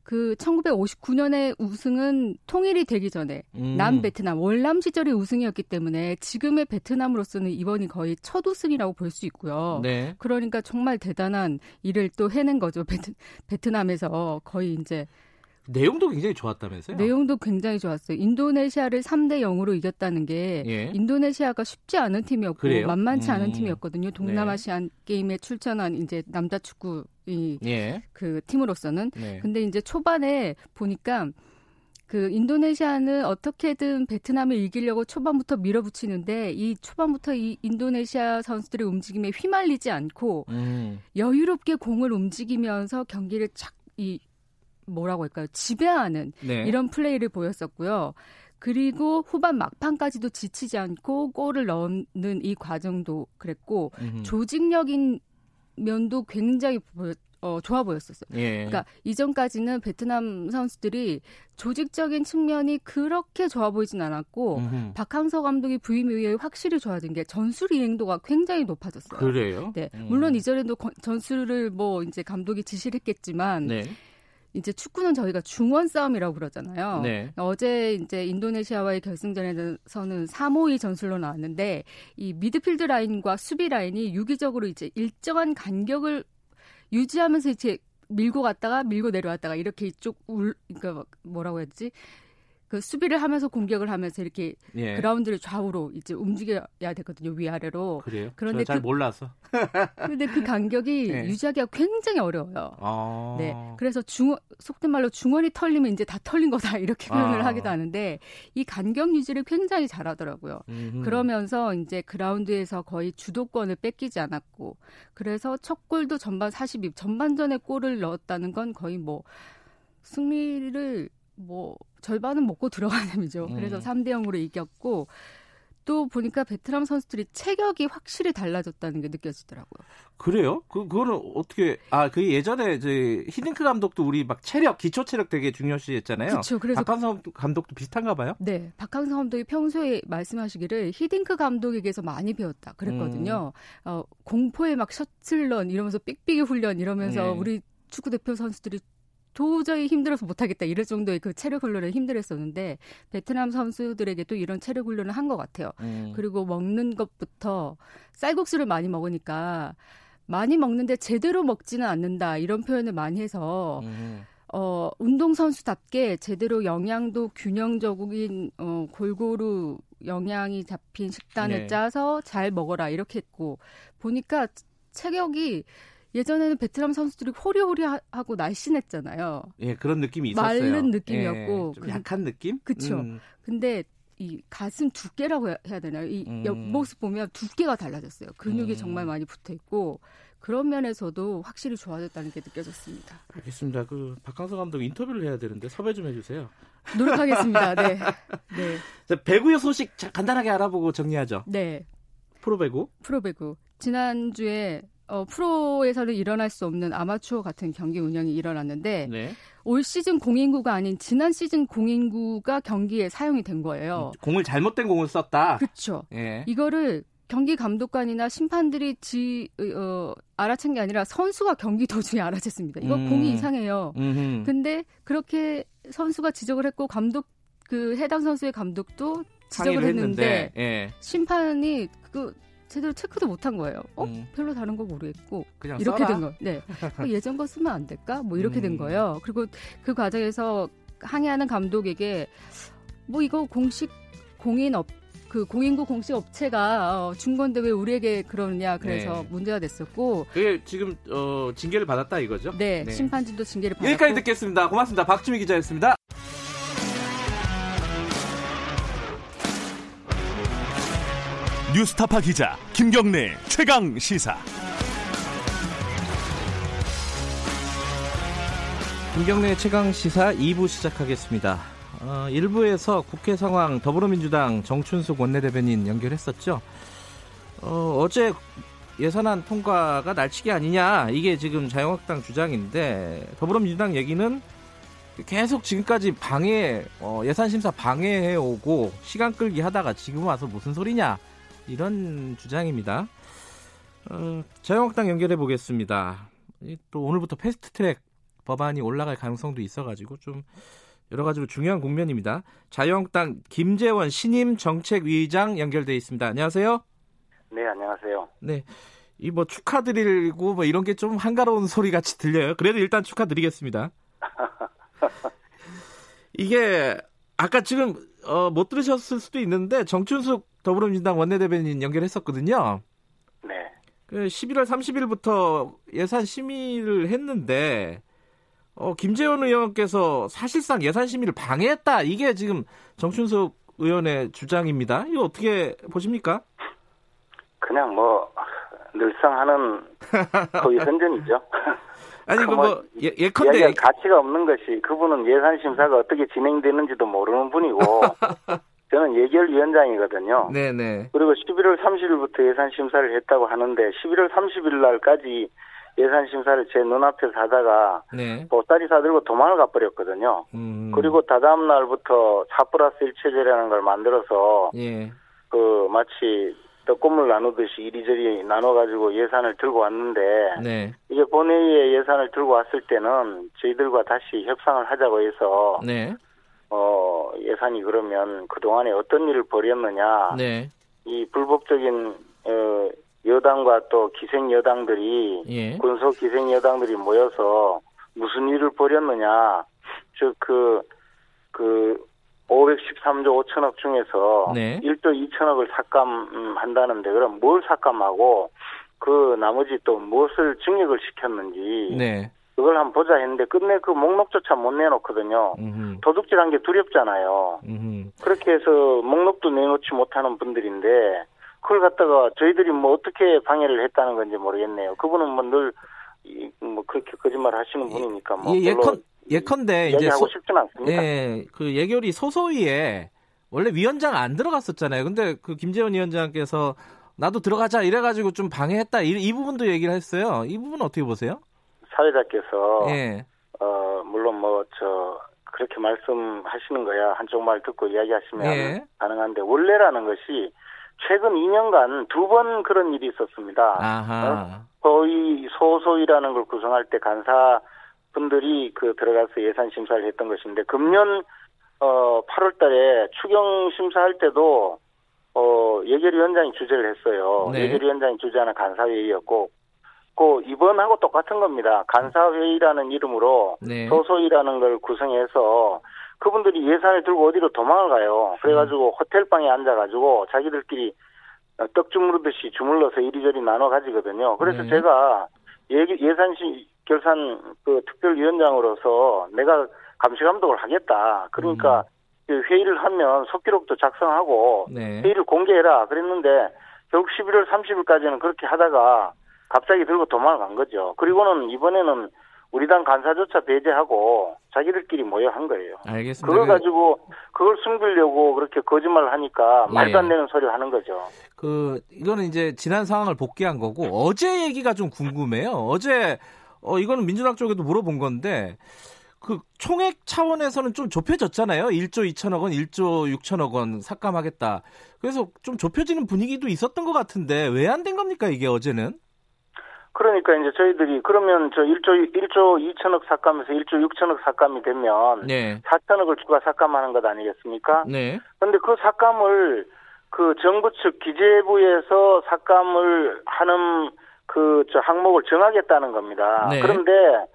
그 1959년에 우승은 통일이 되기 전에 음. 남 베트남 월남 시절의 우승이었기 때문에 지금의 베트남으로서는 이번이 거의 첫 우승이라고 볼 수 있고요. 네. 그러니까 정말 대단한 일을 또 해낸 거죠. 베트, 베트남에서 거의 이제 내용도 굉장히 좋았다면서요? 내용도 굉장히 좋았어요. 인도네시아를 3대 0으로 이겼다는 게 예. 인도네시아가 쉽지 않은 팀이었고 그래요? 만만치 않은 음. 팀이었거든요. 동남아시안 네. 게임에 출전한 이제 남자 축구 이 예. 그 팀으로서는 네. 근데 이제 초반에 보니까 그 인도네시아는 어떻게든 베트남을 이기려고 초반부터 밀어붙이는데 이 초반부터 이 인도네시아 선수들의 움직임에 휘말리지 않고 음. 여유롭게 공을 움직이면서 경기를 착이 뭐라고 할까요? 지배하는 네. 이런 플레이를 보였었고요. 그리고 후반 막판까지도 지치지 않고 골을 넣는 이 과정도 그랬고 음흠. 조직력인 면도 굉장히 보였, 어, 좋아 보였었어요. 예. 그러니까 이전까지는 베트남 선수들이 조직적인 측면이 그렇게 좋아 보이진 않았고 음흠. 박항서 감독이 부임 이후에 확실히 좋아진 게 전술 이행도가 굉장히 높아졌어요. 그래요? 네. 음. 물론 이전에도 전술을 뭐 이제 감독이 지시를 했겠지만 네. 이제 축구는 저희가 중원 싸움이라고 그러잖아요. 네. 어제 이제 인도네시아와의 결승전에서는 3-5-2 전술로 나왔는데 이 미드필드 라인과 수비 라인이 유기적으로 이제 일정한 간격을 유지하면서 이제 밀고 갔다가 밀고 내려왔다가 이렇게 이쪽 울 그러니까 뭐라고 해야 되지? 그 수비를 하면서 공격을 하면서 이렇게 예. 그라운드를 좌우로 이제 움직여야 되거든요 위아래로. 그래요? 그런데 잘 그, 몰라서. 그런데 그 간격이 네. 유지하기가 굉장히 어려워요. 아. 네. 그래서 중 속된 말로 중원이 털리면 이제 다 털린 거다 이렇게 표현을 아. 하기도 하는데 이 간격 유지를 굉장히 잘하더라고요. 음흠. 그러면서 이제 그라운드에서 거의 주도권을 뺏기지 않았고 그래서 첫 골도 전반 42 전반전에 골을 넣었다는 건 거의 뭐 승리를 뭐 절반은 먹고 들어가는 셈이죠. 음. 그래서 3대 0으로 이겼고 또 보니까 베트남 선수들이 체격이 확실히 달라졌다는 게 느껴지더라고요. 그래요? 그 그거는 어떻게 아 그 예전에 이제 히딩크 감독도 우리 막 체력 기초 체력 되게 중요시했잖아요. 그렇죠. 그래서 박항서 감독도 비슷한가 봐요. 네, 박항서 감독이 평소에 말씀하시기를 히딩크 감독에게서 많이 배웠다 그랬거든요. 음. 어, 공포의 막 셔틀런 이러면서 삑삑이 훈련 이러면서 네. 우리 축구 대표 선수들이 도저히 힘들어서 못하겠다 이럴 정도의 그 체력 훈련을 힘들었었는데 베트남 선수들에게 도 이런 체력 훈련을 한 것 같아요. 음. 그리고 먹는 것부터 쌀국수를 많이 먹으니까 많이 먹는데 제대로 먹지는 않는다 이런 표현을 많이 해서 음. 어, 운동선수답게 제대로 영양도 균형적인 어, 골고루 영양이 잡힌 식단을 네. 짜서 잘 먹어라 이렇게 했고 보니까 체격이 예전에는 베트남 선수들이 호리호리하고 날씬했잖아요. 예, 그런 느낌이 있었어요. 마른 느낌이었고. 예, 좀 약한 느낌? 그렇죠. 음. 근데 이 가슴 두께라고 해야 되나요? 이 음. 옆모습 보면 두께가 달라졌어요. 근육이 음. 정말 많이 붙어 있고 그런 면에서도 확실히 좋아졌다는 게 느껴졌습니다. 알겠습니다. 그 박항서 감독 인터뷰를 해야 되는데 섭외 좀 해주세요. 노력하겠습니다. 네. 네. 자, 배구의 소식 간단하게 알아보고 정리하죠. 네. 프로배구. 프로배구. 지난주에 어, 프로에서는 일어날 수 없는 아마추어 같은 경기 운영이 일어났는데 네. 올 시즌 공인구가 아닌 지난 시즌 공인구가 경기에 사용이 된 거예요. 공을 잘못된 공을 썼다. 그렇죠. 예. 이거를 경기 감독관이나 심판들이 지 어, 알아챈 게 아니라 선수가 경기 도중에 알아챘습니다. 이거 음. 공이 이상해요. 음흠. 근데 그렇게 선수가 지적을 했고 감독 그 해당 선수의 감독도 지적을 했는데, 했는데 예. 심판이 그 제대로 체크도 못한 거예요. 어? 음. 별로 다른 거 모르겠고 이렇게 써라. 된 거. 네. 예전 거 쓰면 안 될까? 뭐 이렇게 음. 된 거예요. 그리고 그 과정에서 항의하는 감독에게 뭐 이거 공식 공인 업. 그 공인구 공식 업체가 어, 준 건데 왜 우리에게 그러느냐 그래서 네. 문제가 됐었고 그게 지금 어, 징계를 받았다 이거죠? 네, 네. 심판진도 징계를 받았고 여기까지 듣겠습니다. 고맙습니다. 박주미 기자였습니다. 뉴스타파 기자 김경래 최강 시사. 김경래 최강 시사 2부 시작하겠습니다. 어, 1부에서 국회 상황 더불어민주당 정춘숙 원내대변인 연결했었죠. 어, 어제 예산안 통과가 날치기 아니냐 이게 지금 자유한국당 주장인데 더불어민주당 얘기는 계속 지금까지 방해 어, 예산 심사 방해해 오고 시간 끌기 하다가 지금 와서 무슨 소리냐 이런 주장입니다. 어, 자유한국당 연결해 보겠습니다. 또 오늘부터 패스트트랙 법안이 올라갈 가능성도 있어가지고 좀 여러 가지로 중요한 국면입니다. 자유한국당 김재원 신임 정책위의장 연결돼 있습니다. 안녕하세요. 네, 안녕하세요. 네. 이 뭐 축하드리고 뭐 이런 게 좀 한가로운 소리 같이 들려요. 그래도 일단 축하드리겠습니다. 이게 아까 지금 어, 못 들으셨을 수도 있는데 정춘숙 더불어민주당 원내대변인 연결했었거든요. 네. 그 11월 30일부터 예산 심의를 했는데 어, 김재원 의원께서 사실상 예산 심의를 방해했다. 이게 지금 정춘숙 의원의 주장입니다. 이거 어떻게 보십니까? 그냥 뭐 늘상 하는 거의 선전이죠. 아니 그 뭐, 예, 예컨대 가치가 없는 것이 그분은 예산 심사가 어떻게 진행되는지도 모르는 분이고 저는 예결위원장이거든요. 네네. 그리고 11월 30일부터 예산 심사를 했다고 하는데 11월 30일 날까지 예산 심사를 제 눈앞에서 하다가 네. 보따리 사들고 도망을 가버렸거든요. 음. 그리고 다다음 날부터 4 플러스 1 체제라는 걸 만들어서 예. 그 마치 떡고물 나누듯이 이리저리 나눠가지고 예산을 들고 왔는데 네. 이게 본회의에 예산을 들고 왔을 때는 저희들과 다시 협상을 하자고 해서 네. 어 예산이 그러면 그 동안에 어떤 일을 벌였느냐 네. 이 불법적인 어 여당과 또 기생 여당들이 예. 군소 기생 여당들이 모여서 무슨 일을 벌였느냐 즉그그 그 513조 5천억 중에서 네. 1조 2천억을 삭감한다는데 그럼 뭘 삭감하고 그 나머지 또 무엇을 증액을 시켰는지 네. 그걸 한번 보자 했는데 끝내 그 목록조차 못 내놓거든요. 음흠. 도둑질한 게 두렵잖아요. 음흠. 그렇게 해서 목록도 내놓지 못하는 분들인데 그걸 갖다가 저희들이 뭐 어떻게 방해를 했다는 건지 모르겠네요. 그분은 뭐늘뭐 그렇게 거짓말 하시는 분이니까 뭐 예, 예컨 예컨대 이제 하고 싶진 않습니다. 예, 그 예결위 소소위에 원래 위원장 안 들어갔었잖아요. 근데 그 김재원 위원장께서 나도 들어가자 이래가지고 좀 방해했다 이, 이 부분도 얘기를 했어요. 이 부분 어떻게 보세요? 사회자께서 예. 어 물론 뭐 저 그렇게 말씀하시는 거야 한쪽 말 듣고 이야기하시면 예. 가능한데 원래라는 것이 최근 2년간 두 번 그런 일이 있었습니다. 아하. 거의 소소위라는 걸 구성할 때 간사 분들이 그 들어가서 예산 심사를 했던 것인데 금년 어 8월 달에 추경 심사할 때도 어 예결위원장이 주재를 했어요. 네. 예결위원장이 주재하는 간사회의였고 그 이번하고 똑같은 겁니다. 간사회의라는 이름으로 네. 소소위라는 걸 구성해서 그분들이 예산을 들고 어디로 도망을 가요. 그래가지고 음. 호텔방에 앉아가지고 자기들끼리 떡 주무르듯이 주물러서 이리저리 나눠 가지거든요. 그래서 네. 제가 예, 예산시 결산 그 특별위원장으로서 내가 감시 감독을 하겠다. 그러니까 음. 회의를 하면 속기록도 작성하고 네. 회의를 공개해라. 그랬는데 결국 11월 30일까지는 그렇게 하다가 갑자기 들고 도망을 간 거죠. 그리고는 이번에는 우리 당 간사조차 배제하고 자기들끼리 모여 한 거예요. 알겠습니다. 그걸 가지고 그걸 숨기려고 그렇게 거짓말을 하니까 말도 안 예. 되는 소리를 하는 거죠. 그 이거는 이제 지난 상황을 복귀한 거고 어제 얘기가 좀 궁금해요. 어제 어 이거는 민주당 쪽에도 물어본 건데 그 총액 차원에서는 좀 좁혀졌잖아요. 1조 2천억 원, 1조 6천억 원 삭감하겠다. 그래서 좀 좁혀지는 분위기도 있었던 것 같은데 왜 안 된 겁니까 이게 어제는? 그러니까 이제 저희들이 그러면 저 1조 1조 2천억 삭감에서 1조 6천억 삭감이 되면 네. 4천억을 추가 삭감하는 것 아니겠습니까? 네. 그런데 그 삭감을 그 정부 측 기재부에서 삭감을 하는 그 저 항목을 정하겠다는 겁니다. 네. 그런데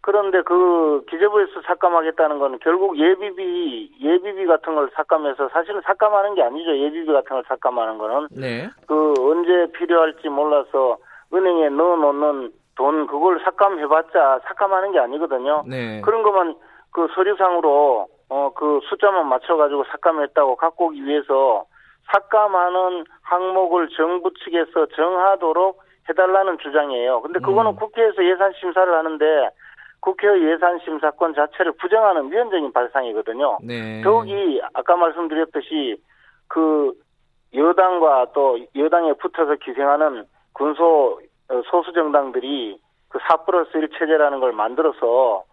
그런데 그 기재부에서 삭감하겠다는 건 결국 예비비 예비비 같은 걸 삭감해서 사실은 삭감하는 게 아니죠. 예비비 같은 걸 삭감하는 거는 네. 그 언제 필요할지 몰라서 은행에 넣어놓는 돈 그걸 삭감해봤자 삭감하는 게 아니거든요. 네. 그런 것만 그 서류상으로 어 그 숫자만 맞춰가지고 삭감했다고 갖고 오기 위해서 삭감하는 항목을 정부 측에서 정하도록 해달라는 주장이에요. 근데 그거는 음. 국회에서 예산 심사를 하는데 국회 예산 심사권 자체를 부정하는 위헌적인 발상이거든요. 네. 더욱이 아까 말씀드렸듯이 그 여당과 또 여당에 붙어서 기생하는 군소 어, 소수 정당들이 그 4 플러스 1 체제라는 걸 만들어서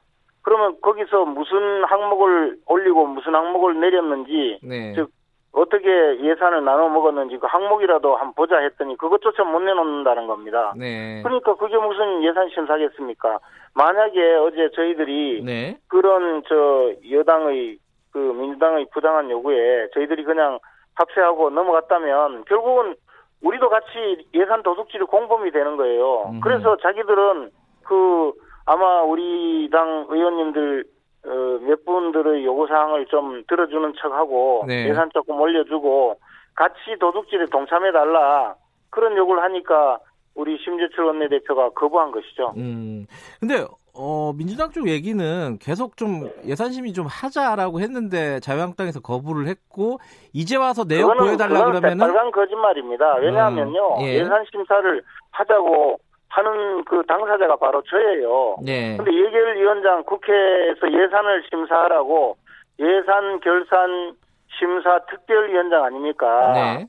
그러면 거기서 무슨 항목을 올리고 무슨 항목을 내렸는지 네. 즉 어떻게 예산을 나눠 먹었는지 그 항목이라도 한번 보자 했더니 그것조차 못 내놓는다는 겁니다. 네. 그러니까 그게 무슨 예산 심사겠습니까? 만약에 어제 저희들이 네. 그런 저 여당의 그 민주당의 부당한 요구에 저희들이 그냥 합세하고 넘어갔다면 결국은 우리도 같이 예산 도둑질이 공범이 되는 거예요. 음. 그래서 자기들은 그 아마 우리 당 의원님들 어, 몇 분들의 요구사항을 좀 들어주는 척하고 네. 예산 조금 올려주고 같이 도둑질에 동참해달라 그런 요구를 하니까 우리 심재철 원내대표가 거부한 것이죠. 음. 근데 어, 민주당 쪽 얘기는 계속 좀 예산심의 좀 하자라고 했는데 자유한국당에서 거부를 했고 이제 와서 내용 보여달라 그러면은 빨간 거짓말입니다. 왜냐하면요 음, 예. 산 심사를 하자고 하는 그 당사자가 바로 저예요. 네. 근데 예결위원장 국회에서 예산을 심사하라고 예산 결산 심사 특별위원장 아닙니까? 네.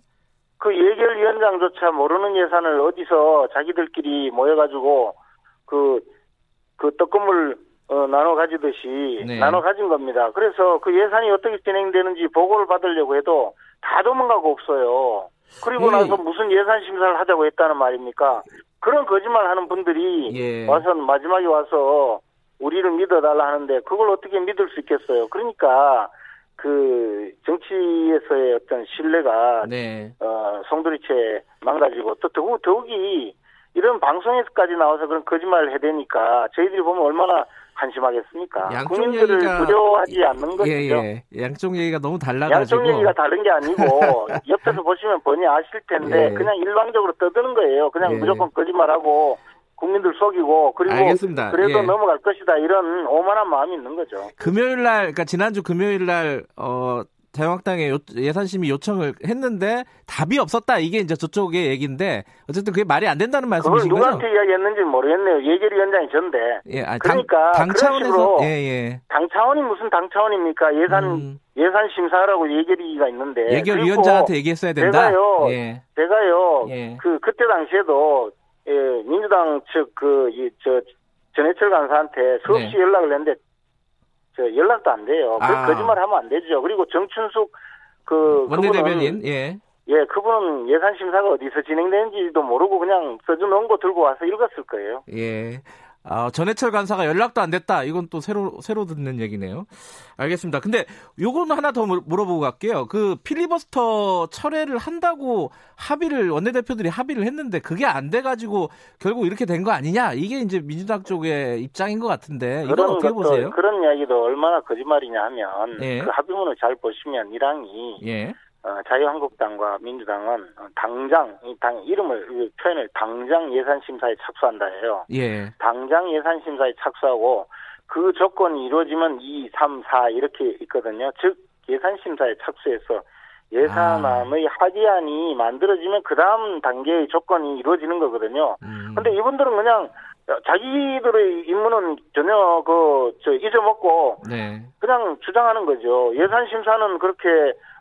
그 예결위원장조차 모르는 예산을 어디서 자기들끼리 모여가지고 그, 그 떡금을 어, 나눠 가지듯이 네. 나눠 가진 겁니다. 그래서 그 예산이 어떻게 진행되는지 보고를 받으려고 해도 다 도망가고 없어요. 그리고 네. 나서 무슨 예산 심사를 하자고 했다는 말입니까? 그런 거짓말 하는 분들이 예. 와서 마지막에 와서 우리를 믿어달라 하는데 그걸 어떻게 믿을 수 있겠어요. 그러니까 그 정치에서의 어떤 신뢰가 네. 어, 송두리째 망가지고 또 더욱 더욱이 이런 방송에서까지 나와서 그런 거짓말을 해대니까 저희들이 보면 얼마나 한심하겠습니까? 국민들을 얘기가... 두려워하지 않는 것이죠. 예, 예. 양쪽 얘기가 너무 달라가지고. 양쪽 얘기가 다른 게 아니고 옆에서 보시면 본인이 아실 텐데 예. 그냥 일방적으로 떠드는 거예요. 그냥 예. 무조건 거짓말하고 국민들 속이고 그리고 알겠습니다. 그래도 예. 넘어갈 것이다 이런 오만한 마음이 있는 거죠. 금요일 날 그러니까 지난주 금요일 날 어 자유한국당에 예산심의 요청을 했는데 답이 없었다. 이게 이제 저쪽의 얘기인데 어쨌든 그게 말이 안 된다는 말씀이신 거죠? 누구한테 이야기했는지 모르겠네요. 예결위원장이 전데. 예, 아, 그러니까 당, 당 차원에서 예, 예. 당 차원이 무슨 당 차원입니까? 예산 음. 예산 심사라고 예결위가 있는데. 예결위원장한테 얘기했어야 된다. 제가요. 예. 제가요. 예. 그 그때 당시에도 예, 민주당 측그저 전해철 간사한테 수없이 네. 연락을 했는데 저 연락도 안 돼요. 그 아. 거짓말 하면 안 되죠. 그리고 정춘숙 그 원내대변인 예. 예, 그분은 예산 심사가 어디서 진행되는지도 모르고 그냥 써주는 거 들고 와서 읽었을 거예요. 예. 아, 전해철 간사가 연락도 안 됐다. 이건 또 새로 새로 듣는 얘기네요. 알겠습니다. 근데 요거는 하나 더 물어보고 갈게요. 그 필리버스터 철회를 한다고 합의를 원내대표들이 합의를 했는데 그게 안 돼 가지고 결국 이렇게 된 거 아니냐? 이게 이제 민주당 쪽의 입장인 것 같은데 이건 어떻게 것도, 보세요? 그런 이야기도 얼마나 거짓말이냐 하면 예. 그 합의문을 잘 보시면 이랑이 예. 어, 자유한국당과 민주당은 당장 이당 이름을 표현을 당장 예산 심사에 착수한다 해요. 예. 당장 예산 심사에 착수하고 그 조건이 이루어지면 2, 3, 4 이렇게 있거든요. 즉 예산 심사에 착수해서 예산안의 아. 합의안이 만들어지면 그 다음 단계의 조건이 이루어지는 거거든요. 음. 근데 이분들은 그냥 자기들의 임무는 전혀 그, 저, 잊어먹고, 네. 그냥 주장하는 거죠. 예산 심사는 그렇게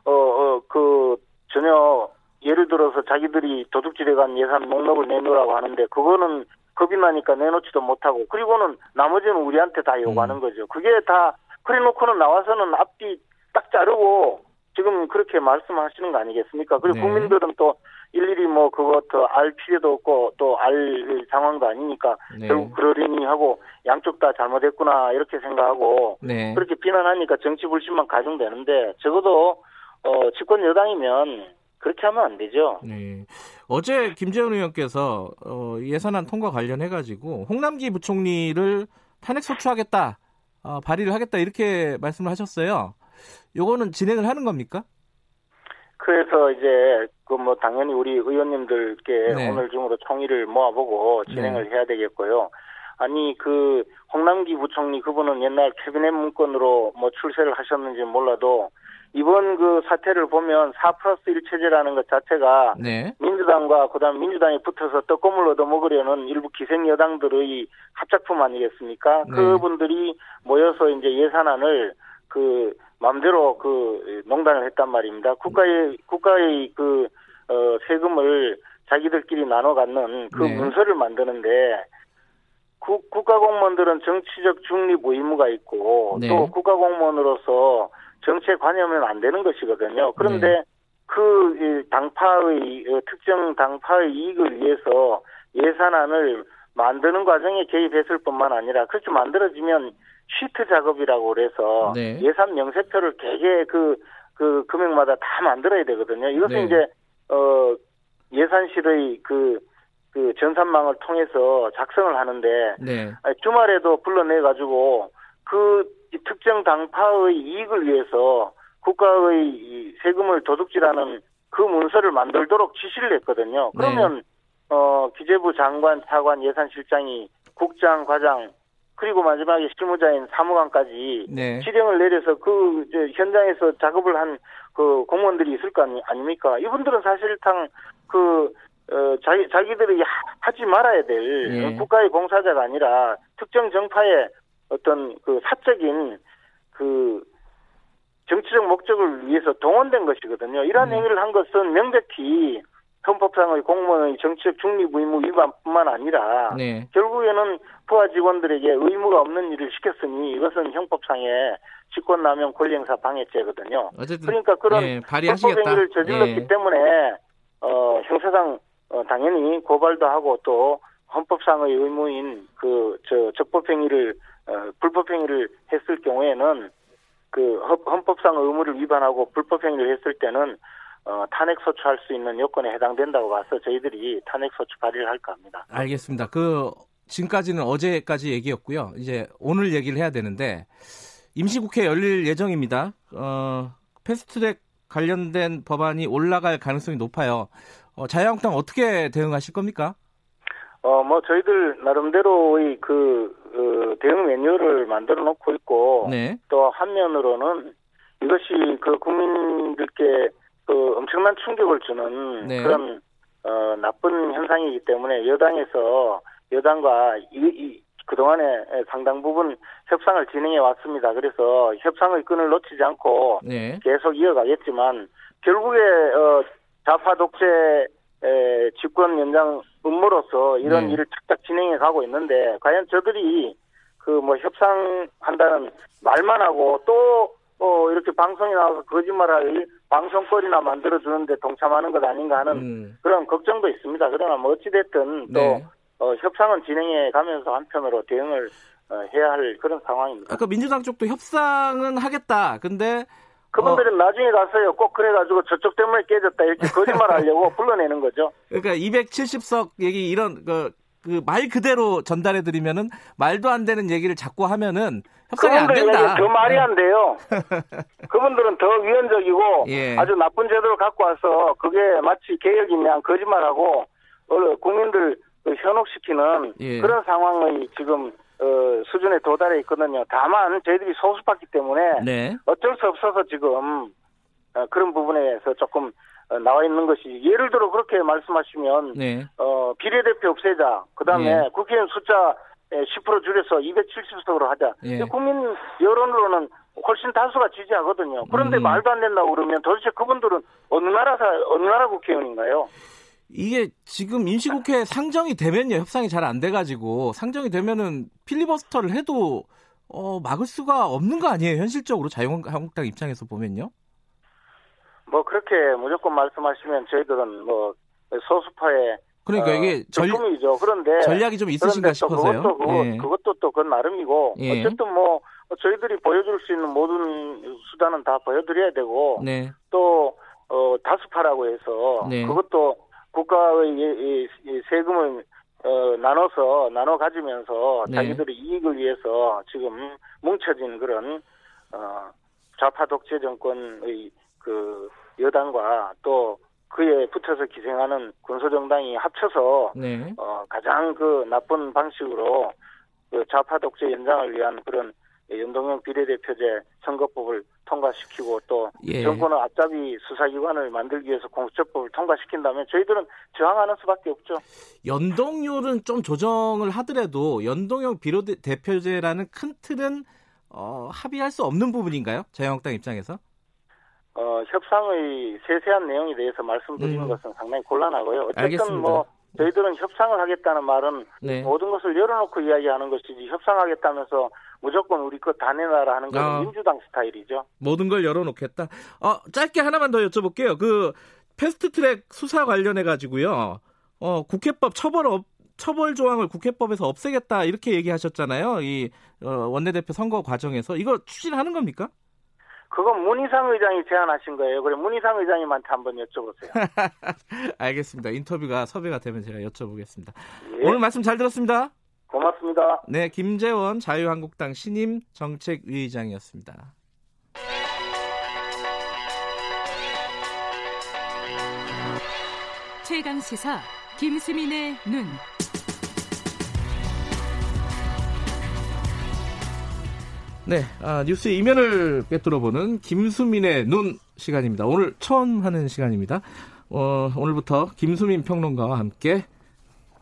어, 어, 그, 전혀, 예를 들어서 자기들이 도둑질에 간 예산 목록을 내놓으라고 하는데, 그거는 겁이 나니까 내놓지도 못하고, 그리고는 나머지는 우리한테 다 요구하는 음. 거죠. 그게 다, 그래 놓고는 나와서는 앞뒤 딱 자르고, 지금 그렇게 말씀하시는 거 아니겠습니까? 그리고 네. 국민들은 또 일일이 뭐 그것도 알 필요도 없고 또 알 상황도 아니니까 네. 결국 그러려니 하고 양쪽 다 잘못했구나 이렇게 생각하고 네. 그렇게 비난하니까 정치 불신만 가중되는데 적어도 어, 집권 여당이면 그렇게 하면 안 되죠. 네. 어제 김재원 의원께서 어, 예산안 통과 관련해 가지고 홍남기 부총리를 탄핵 소추하겠다, 어, 발의를 하겠다 이렇게 말씀을 하셨어요. 요거는 진행을 하는 겁니까? 그래서 이제 그 뭐 당연히 우리 의원님들께 네. 오늘 중으로 총의를 모아보고 진행을 네. 해야 되겠고요. 아니 그 홍남기 부총리 그분은 옛날 캐비넷 문건으로 뭐 출세를 하셨는지 몰라도 이번 그 사태를 보면 4 플러스 1 체제라는 것 자체가 네. 민주당과 그다음 민주당이 붙어서 떡고물 얻어먹으려는 일부 기생 여당들의 합작품 아니겠습니까? 네. 그분들이 모여서 이제 예산안을 그 마음대로 그 농단을 했단 말입니다. 국가의 국가의 그 어, 세금을 자기들끼리 나눠 갖는 그 네. 문서를 만드는데 국, 국가공무원들은 정치적 중립 의무가 있고 네. 또 국가공무원으로서 정치에 관여하면 안 되는 것이거든요. 그런데 네. 그 당파의 어, 특정 당파의 이익을 위해서 예산안을 만드는 과정에 개입했을 뿐만 아니라 그렇게 만들어지면 시트 작업이라고 그래서 네. 예산 명세표를 개개 그, 그 금액마다 다 만들어야 되거든요. 이것은 네. 이제, 어, 예산실의 그, 그 전산망을 통해서 작성을 하는데 네. 주말에도 불러내 가지고 그 특정 당파의 이익을 위해서 국가의 세금을 도둑질하는 그 문서를 만들도록 지시를 했거든요. 그러면 네. 어, 기재부 장관, 차관, 예산실장이 국장, 과장 그리고 마지막에 실무자인 사무관까지 네. 지령을 내려서 그 현장에서 작업을 한 그 공무원들이 있을 거 아니, 아닙니까? 이분들은 사실상 그 어, 자기 자기들이 하지 말아야 될 네. 국가의 봉사자가 아니라 특정 정파의 어떤 그 사적인 그 정치적 목적을 위해서 동원된 것이거든요. 이러한 네. 행위를 한 것은 명백히 헌법상의 공무원의 정치적 중립 의무 위반뿐만 아니라 네. 결국에는 부하 직원들에게 의무가 없는 일을 시켰으니 이것은 형법상의 직권남용 권리행사 방해죄거든요. 어쨌든 그러니까 그런 예, 헌법행위를 저질렀기 예. 때문에 어, 형사상 어, 당연히 고발도 하고 또 헌법상의 의무인 그 저 적법 행위를 어, 불법행위를 했을 경우에는 그 헌법상 의무를 위반하고 불법행위를 했을 때는 어, 탄핵 소추할 수 있는 요건에 해당된다고 봐서 저희들이 탄핵 소추 발의를 할까 합니다. 알겠습니다. 그 지금까지는 어제까지 얘기였고요. 이제 오늘 얘기를 해야 되는데 임시국회 열릴 예정입니다. 어, 패스트트랙 관련된 법안이 올라갈 가능성이 높아요. 어, 자유한국당 어떻게 대응하실 겁니까? 어, 뭐, 저희들 나름대로의 그, 그 대응 매뉴얼을 만들어 놓고 있고, 네. 또 한면으로는 이것이 그 국민들께 그 엄청난 충격을 주는 네. 그런 어, 나쁜 현상이기 때문에 여당에서 여당과 이, 이 그동안에 상당 부분 협상을 진행해 왔습니다. 그래서 협상의 끈을 놓치지 않고 네. 계속 이어가겠지만 결국에 어, 좌파 독재 에, 집권 연장 음모로서 이런 네. 일을 착착 진행해 가고 있는데 과연 저들이 그 뭐 협상한다는 말만 하고 또 어, 이렇게 방송에 나와서 거짓말할 방송거리나 만들어주는데 동참하는 것 아닌가 하는 음. 그런 걱정도 있습니다. 그러나 뭐 어찌됐든 또 네. 어, 협상은 진행해 가면서 한편으로 대응을 어, 해야 할 그런 상황입니다. 아까 민주당 쪽도 협상은 하겠다. 근데 그분들은 어. 나중에 가서요. 꼭 그래가지고 저쪽 때문에 깨졌다 이렇게 거짓말 하려고 불러내는 거죠. 그러니까 270석 얘기 이런 그, 그 말 그대로 전달해 드리면은 말도 안 되는 얘기를 자꾸 하면은 협상이 안 된다. 더 말이 안 돼요. 그분들은 더 위헌적이고 예. 아주 나쁜 제도를 갖고 와서 그게 마치 개혁이냐 거짓말하고 국민들 그 현혹시키는 예. 그런 상황의 지금 어, 수준에 도달해 있거든요. 다만 저희들이 소수받기 때문에 네. 어쩔 수 없어서 지금 어, 그런 부분에서 조금 어, 나와 있는 것이 예를 들어 그렇게 말씀하시면 네. 어, 비례대표 없애자 그다음에 예. 국회의원 숫자 10% 줄여서 270석으로 하자. 예. 국민 여론으로는 훨씬 다수가 지지하거든요. 그런데 음. 말도 안 된다고 그러면 도대체 그분들은 어느 나라 사 어느 나라 국회의원인가요? 이게 지금 임시국회 상정이 되면요 협상이 잘 안 돼가지고 상정이 되면은 필리버스터를 해도 어, 막을 수가 없는 거 아니에요 현실적으로 자유한국당 입장에서 보면요. 뭐 그렇게 무조건 말씀하시면 저희들은 뭐 소수파의 그러니까 이게 어, 전략이죠. 그런데 전략이 좀 있으신가 싶어서요. 그것도, 그, 예. 그것도 또그 나름이고 예. 어쨌든 뭐 저희들이 보여줄 수 있는 모든 수단은 다 보여드려야 되고 네. 또 어, 다수파라고 해서 네. 그것도 국가의 이, 이 세금을 어, 나눠서 나눠 가지면서 네. 자기들의 이익을 위해서 지금 뭉쳐진 그런 어, 좌파 독재 정권의 그 여당과 또 그에 붙어서 기생하는 군소정당이 합쳐서 네. 어, 가장 그 나쁜 방식으로 그 좌파 독재 연장을 위한 그런 연동형 비례대표제 선거법을 통과시키고 또 예. 정권의 앞잡이 수사기관을 만들기 위해서 공수처법을 통과시킨다면 저희들은 저항하는 수밖에 없죠. 연동률은 좀 조정을 하더라도 연동형 비례대표제라는 큰 틀은 어, 합의할 수 없는 부분인가요? 자유한국당 입장에서? 어, 협상의 세세한 내용에 대해서 말씀드리는 음. 것은 상당히 곤란하고요. 어쨌든 알겠습니다. 뭐 저희들은 협상을 하겠다는 말은 네. 모든 것을 열어놓고 이야기하는 것이지 협상하겠다면서 무조건 우리 것 다 내놔라 하는 건 아, 민주당 스타일이죠. 모든 걸 열어놓겠다. 어, 짧게 하나만 더 여쭤볼게요. 그 패스트트랙 수사 관련해 가지고요. 어, 국회법 처벌 업, 처벌 조항을 국회법에서 없애겠다 이렇게 얘기하셨잖아요. 이 어, 원내대표 선거 과정에서 이거 추진하는 겁니까? 그건 문희상 의장이 제안하신 거예요. 그래 문희상 의장님한테 한번 여쭤보세요. 알겠습니다. 인터뷰가 섭외가 되면 제가 여쭤보겠습니다. 예? 오늘 말씀 잘 들었습니다. 고맙습니다. 네, 김재원 자유한국당 신임 정책위의장이었습니다. 최강 시사 김수민의 눈. 네, 아, 뉴스 이면을 빼뚫어보는 김수민의 눈 시간입니다. 오늘 처음 하는 시간입니다. 어, 오늘부터 김수민 평론가와 함께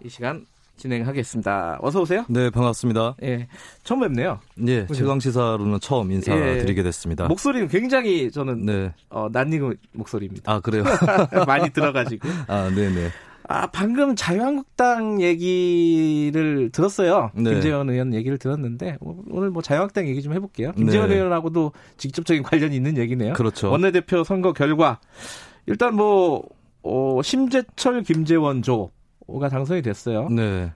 이 시간 진행하겠습니다. 어서 오세요. 네, 반갑습니다. 예, 처음 뵙네요. 예, 최강 시사로는 처음 인사드리게 예, 됐습니다. 목소리는 굉장히 저는 네. 어, 낯익은 목소리입니다. 아 그래요? 많이 들어가지고. 아, 네네. 네. 아, 방금 자유한국당 얘기를 들었어요. 네. 김재원 의원 얘기를 들었는데 오늘 뭐 자유한국당 얘기 좀 해볼게요. 김재원 네. 의원하고도 직접적인 관련이 있는 얘기네요. 그렇죠. 원내대표 선거 결과 일단 뭐 어, 심재철 김재원 조가 당선이 됐어요. 네.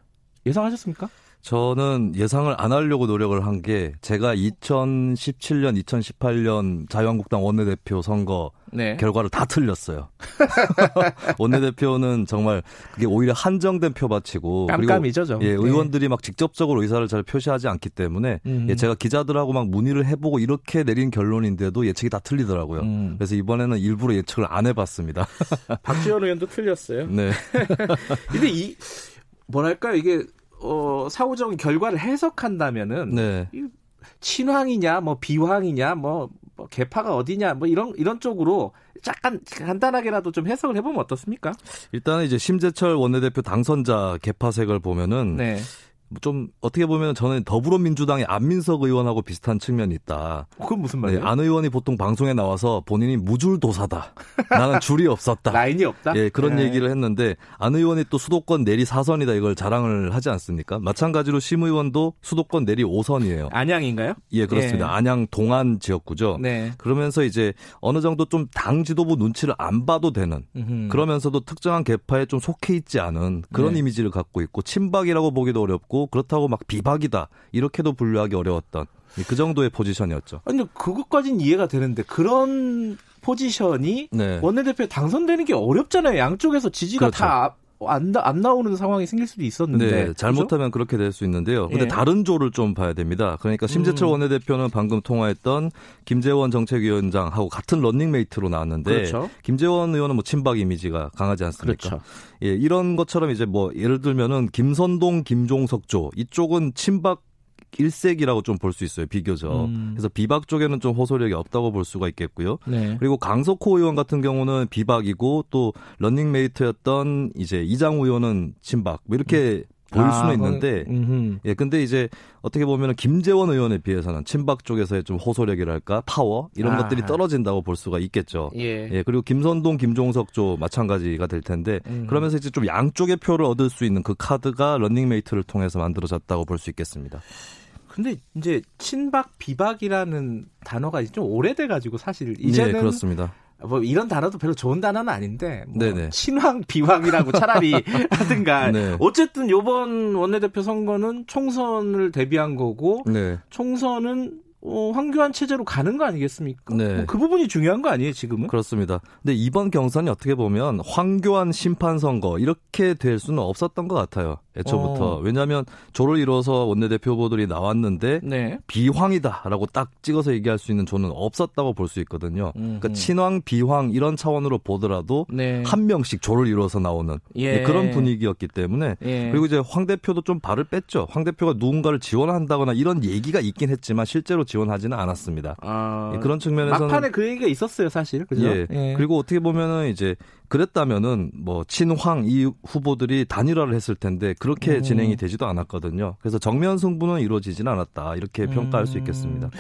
예상하셨습니까? 저는 예상을 안 하려고 노력을 한 게 제가 2017년, 2018년 자유한국당 원내대표 선거 네. 결과를 다 틀렸어요. 원내대표는 정말 그게 오히려 한정된 표밭이고 깜깜이죠, 그리고 예, 의원들이 네. 막 직접적으로 의사를 잘 표시하지 않기 때문에 음. 예, 제가 기자들하고 막 문의를 해보고 이렇게 내린 결론인데도 예측이 다 틀리더라고요. 음. 그래서 이번에는 일부러 예측을 안 해봤습니다. 박지원 의원도 틀렸어요. 네. 근데 이 뭐랄까 이게 어, 사후적인 결과를 해석한다면은 네. 친황이냐 뭐 비황이냐 뭐, 뭐 개파가 어디냐 뭐 이런 이런 쪽으로 약간 간단하게라도 좀 해석을 해보면 어떻습니까? 일단은 이제 심재철 원내대표 당선자 개파색을 보면은 네. 좀 어떻게 보면 저는 더불어민주당의 안민석 의원하고 비슷한 측면이 있다. 그건 무슨 말이에요? 네, 안 의원이 보통 방송에 나와서 본인이 무줄도사다. 나는 줄이 없었다. 라인이 없다. 예, 그런 네. 얘기를 했는데 안 의원이 또 수도권 내리 4선이다 이걸 자랑을 하지 않습니까? 마찬가지로 심 의원도 수도권 내리 5선이에요. 안양인가요? 예, 그렇습니다. 네. 안양 동안 지역구죠. 네. 그러면서 이제 어느 정도 좀 당 지도부 눈치를 안 봐도 되는 음흠. 그러면서도 특정한 개파에 좀 속해 있지 않은 그런 네. 이미지를 갖고 있고 친박이라고 보기도 어렵고 그렇다고 막 비박이다 이렇게도 분류하기 어려웠던 그 정도의 포지션이었죠. 아니 그것까지는 이해가 되는데 그런 포지션이 네. 원내대표 당선되는 게 어렵잖아요. 양쪽에서 지지가 그렇죠. 다 안, 안 나오는 상황이 생길 수도 있었는데. 네, 잘못하면 그렇죠? 그렇게 될 수 있는데요. 근데 예. 다른 조를 좀 봐야 됩니다. 그러니까 심재철 음. 원내대표는 방금 통화했던 김재원 정책위원장하고 같은 런닝메이트로 나왔는데 그렇죠. 김재원 의원은 뭐 친박 이미지가 강하지 않습니까? 그렇죠. 예, 이런 것처럼 이제 뭐 예를 들면은 김선동, 김종석 조 이쪽은 친박 일색이라고 좀 볼 수 있어요 비교적. 음. 그래서 비박 쪽에는 좀 호소력이 없다고 볼 수가 있겠고요. 네. 그리고 강석호 의원 같은 경우는 비박이고 또 런닝메이트였던 이제 이장우 의원은 친박 뭐 이렇게 음. 보일 수는 아, 있는데 음. 예 근데 이제 어떻게 보면은 김재원 의원에 비해서는 친박 쪽에서의 좀 호소력이랄까 파워 이런 아. 것들이 떨어진다고 볼 수가 있겠죠. 예. 예. 그리고 김선동 김종석 쪽 마찬가지가 될 텐데 음. 그러면서 이제 좀 양쪽의 표를 얻을 수 있는 그 카드가 런닝메이트를 통해서 만들어졌다고 볼 수 있겠습니다. 근데 이제 친박 비박이라는 단어가 좀 오래돼 가지고 사실 이제는 네, 그렇습니다. 뭐 이런 단어도 별로 좋은 단어는 아닌데 뭐 친황 비황이라고 차라리 하든가 네. 어쨌든 요번 원내대표 선거는 총선을 대비한 거고 네. 총선은 어, 황교안 체제로 가는 거 아니겠습니까? 네. 뭐 그 부분이 중요한 거 아니에요, 지금은? 그렇습니다. 근데 이번 경선이 어떻게 보면 황교안 심판 선거 이렇게 될 수는 없었던 것 같아요. 애초부터. 어. 왜냐하면 조를 이뤄서 원내대표 후보들이 나왔는데 네. 비황이다라고 딱 찍어서 얘기할 수 있는 조는 없었다고 볼 수 있거든요. 음흠. 그러니까 친황, 비황 이런 차원으로 보더라도 네. 한 명씩 조를 이뤄서 나오는 예. 네, 그런 분위기였기 때문에 예. 그리고 이제 황 대표도 좀 발을 뺐죠. 황 대표가 누군가를 지원한다거나 이런 얘기가 있긴 했지만 실제로 지원하지는 않았습니다. 아. 예, 그런 측면에서는 막판에 그 얘기가 있었어요, 사실. 그죠? 예. 예. 그리고 어떻게 보면은 이제 그랬다면은 뭐 친황 이 후보들이 단일화를 했을 텐데 그렇게 음. 진행이 되지도 않았거든요. 그래서 정면 승부는 이루어지지는 않았다 이렇게 평가할 수 있겠습니다. 음.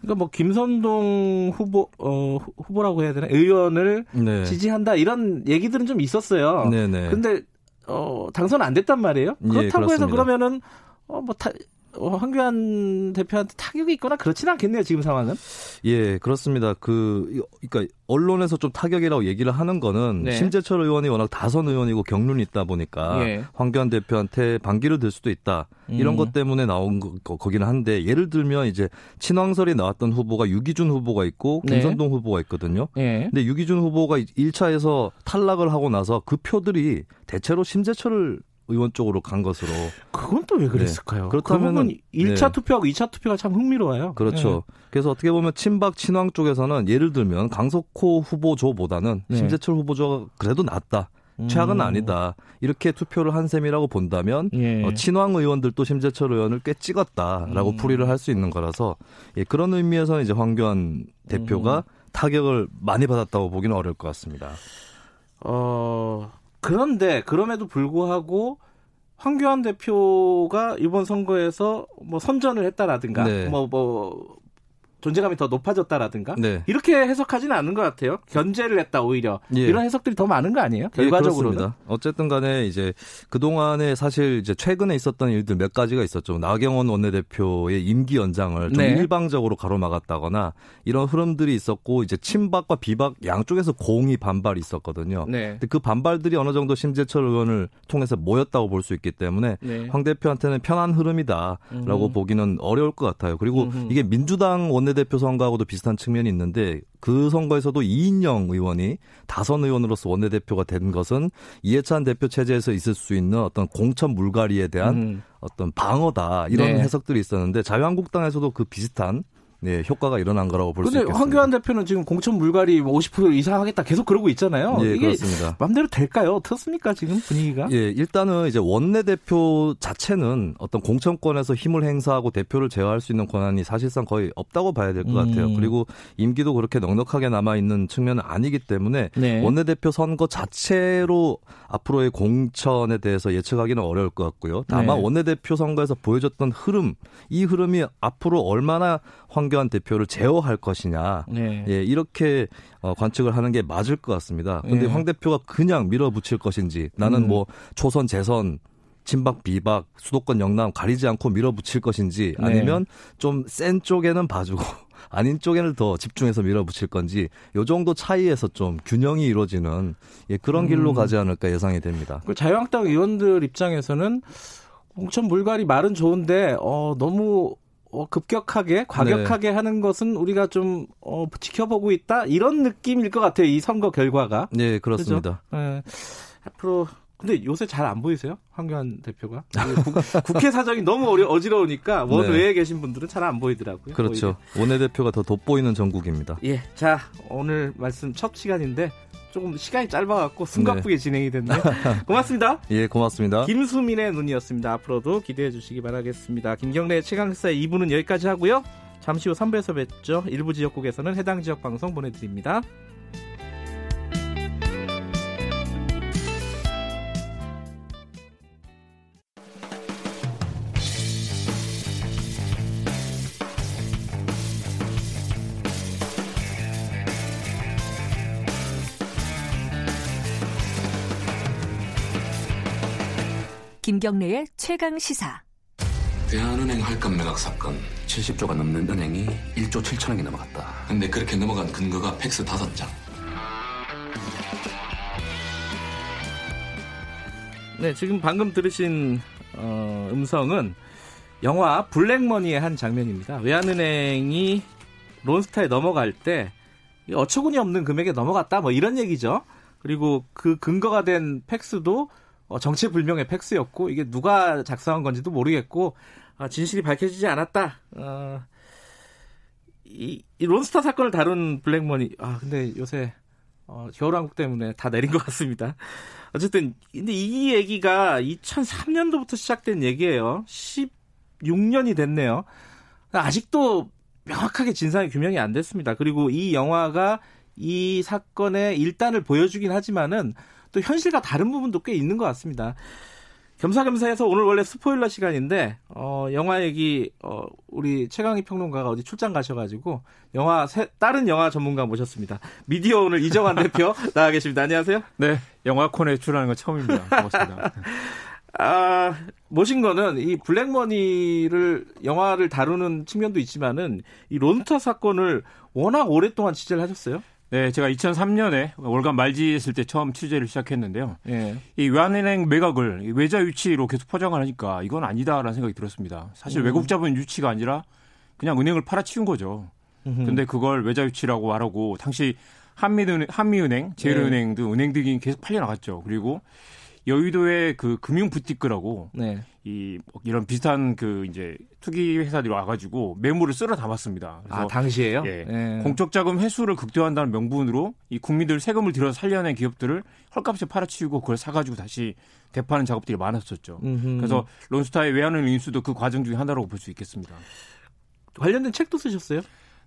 그러니까 뭐 김선동 후보 어 후보라고 해야 되나 의원을 네. 지지한다 이런 얘기들은 좀 있었어요. 네네. 근데 어, 당선 안 됐단 말이에요. 그렇다고 예, 해서 그러면은 어, 뭐 타, 어, 황교안 대표한테 타격이 있거나 그렇지는 않겠네요 지금 상황은. 예, 그렇습니다. 그 그러니까 언론에서 좀 타격이라고 얘기를 하는 거는 네. 심재철 의원이 워낙 다선 의원이고 경륜이 있다 보니까 예. 황교안 대표한테 반기를 들 수도 있다 이런 음. 것 때문에 나온 거, 거기는 한데 예를 들면 이제 친황설이 나왔던 후보가 유기준 후보가 있고 네. 김선동 후보가 있거든요. 예. 근데 유기준 후보가 1차에서 탈락을 하고 나서 그 표들이 대체로 심재철을 의원 쪽으로 간 것으로. 그건 또 왜 그랬을까요? 네. 그렇다면 그 1차 네. 투표하고 2차 투표가 참 흥미로워요. 그렇죠. 네. 그래서 어떻게 보면 친박 친황 쪽에서는 예를 들면 강석호 후보조보다는 네. 심재철 후보조가 그래도 낫다. 최악은 음. 아니다. 이렇게 투표를 한 셈이라고 본다면 예. 어, 친황 의원들도 심재철 의원을 꽤 찍었다라고 음. 풀이를 할 수 있는 거라서 예, 그런 의미에서는 이제 황교안 대표가 음. 타격을 많이 받았다고 보기는 어려울 것 같습니다. 어 그런데 그럼에도 불구하고 황교안 대표가 이번 선거에서 뭐 선전을 했다라든가 네. 뭐, 뭐 존재감이 더 높아졌다라든가 네. 이렇게 해석하지는 않는 것 같아요. 견제를 했다 오히려 예. 이런 해석들이 더 많은 거 아니에요? 예, 결과적으로는. 예, 어쨌든 간에 이제 그 동안에 사실 이제 최근에 있었던 일들 몇 가지가 있었죠. 나경원 원내대표의 임기 연장을 좀 네. 일방적으로 가로막았다거나 이런 흐름들이 있었고 이제 친박과 비박 양쪽에서 공이 반발이 있었거든요. 네. 근데 그 반발들이 어느 정도 심재철 의원을 통해서 모였다고 볼 수 있기 때문에 네. 황 대표한테는 편한 흐름이다라고 음. 보기는 어려울 것 같아요. 그리고 음. 이게 민주당 원 원내대표 선거하고도 비슷한 측면이 있는데 그 선거에서도 이인영 의원이 다선 의원으로서 원내대표가 된 것은 이해찬 대표 체제에서 있을 수 있는 어떤 공천 물갈이에 대한 음. 어떤 방어다 이런 네. 해석들이 있었는데 자유한국당에서도 그 비슷한 네, 효과가 일어난 거라고 볼 수 있습니다. 근데 황교안 대표는 지금 공천 물갈이 50%뭐 이상 하겠다 계속 그러고 있잖아요. 예, 이게 그렇습니다. 맘대로 될까요? 어떻습니까, 지금 분위기가? 예, 일단은 이제 원내 대표 자체는 어떤 공천권에서 힘을 행사하고 대표를 제어할 수 있는 권한이 사실상 거의 없다고 봐야 될 것 같아요. 음. 그리고 임기도 그렇게 넉넉하게 남아 있는 측면은 아니기 때문에 네. 원내 대표 선거 자체로 앞으로의 공천에 대해서 예측하기는 어려울 것 같고요. 다만 네. 원내 대표 선거에서 보여줬던 흐름, 이 흐름이 앞으로 얼마나 황 교안 대표를 제어할 것이냐. 네. 예, 이렇게 어, 관측을 하는 게 맞을 것 같습니다. 근데 네. 황 대표가 그냥 밀어붙일 것인지 나는 음. 뭐 초선 재선 친박 비박 수도권 영남 가리지 않고 밀어붙일 것인지 네. 아니면 네. 좀센 쪽에는 봐주고 아닌 쪽에는 더 집중해서 밀어붙일 건지 요 정도 차이에서 좀 균형이 이루어지는 예, 그런 길로 음. 가지 않을까 예상이 됩니다. 그 자유한국당 의원들 입장에서는 공천 물갈이 말은 좋은데 어, 너무 어, 급격하게 과격하게 네. 하는 것은 우리가 좀 어, 지켜보고 있다 이런 느낌일 것 같아요 이 선거 결과가 네 그렇습니다 네. 앞으로 근데 요새 잘 안 보이세요 황교안 대표가 국, 회 사정이 너무 어려, 어지러우니까 원 네. 외에 계신 분들은 잘 안 보이더라고요 그렇죠 오히려. 원내 대표가 더 돋보이는 전국입니다 예자 오늘 말씀 첫 시간인데 조금 시간이 짧아갖고 숨가쁘게 네. 진행이 됐네요. 고맙습니다. 예, 고맙습니다. 김수민의 눈이었습니다. 앞으로도 기대해 주시기 바라겠습니다. 김경래 최강사 2부는 여기까지 하고요. 잠시 후 3부에서 뵙죠. 일부 지역국에서는 해당 지역 방송 보내드립니다. 김경래의 최강 시사. 대한은행 할감 매각 사건 70조가 넘는 은행이 1조 7천억이 넘어갔다. 근데 그렇게 넘어간 근거가 팩스 5장. 네, 지금 방금 들으신 어, 음성은 영화 블랙머니의 한 장면입니다. 외환은행이 론스타에 넘어갈 때 어처구니 없는 금액에 넘어갔다 뭐 이런 얘기죠. 그리고 그 근거가 된 팩스도 어, 정체불명의 팩스였고 이게 누가 작성한 건지도 모르겠고 아, 진실이 밝혀지지 않았다. 어, 이, 이 론스타 사건을 다룬 블랙머니 아 근데 요새 어, 겨울왕국 때문에 다 내린 것 같습니다. 어쨌든 근데 이 얘기가 2003년도부터 시작된 얘기예요. 16년이 됐네요. 아직도 명확하게 진상이 규명이 안 됐습니다. 그리고 이 영화가 이 사건의 일단을 보여주긴 하지만은 또 현실과 다른 부분도 꽤 있는 것 같습니다. 겸사겸사해서 오늘 원래 스포일러 시간인데 어, 영화 얘기 어, 우리 최강희 평론가가 어디 출장 가셔가지고 영화 새, 다른 영화 전문가 모셨습니다. 미디어 오늘 이정환 대표 나와 계십니다. 안녕하세요. 네, 영화콘에 출연하는 건 처음입니다. 고맙습니다. 아, 모신 거는 이 블랙머니를 영화를 다루는 측면도 있지만은 이 론스타 사건을 워낙 오랫동안 취재를 하셨어요. 네, 제가 2003년에 월간 말지했을 때 처음 취재를 시작했는데요. 예. 이 외환은행 매각을 외자 유치로 계속 포장을 하니까 이건 아니다라는 생각이 들었습니다. 사실 음. 외국 자본 유치가 아니라 그냥 은행을 팔아치운 거죠. 음흠. 근데 그걸 외자 유치라고 말하고 당시 한미은행, 한미은행, 제일은행 등 네. 은행들이 계속 팔려 나갔죠. 그리고 여의도의 그 금융 부티크라고 네. 이 이런 비슷한 그 이제 투기 회사들이 와가지고 매물을 쓸어 담았습니다. 그래서 아 당시에요? 예, 네. 공적 자금 회수를 극대화한다는 명분으로 이 국민들 세금을 들여서 살려낸 기업들을 헐값에 팔아치우고 그걸 사가지고 다시 대파하는 작업들이 많았었죠. 음흠. 그래서 론스타의 외환을 인수도 그 과정 중에 하나라고 볼 수 있겠습니다. 관련된 책도 쓰셨어요?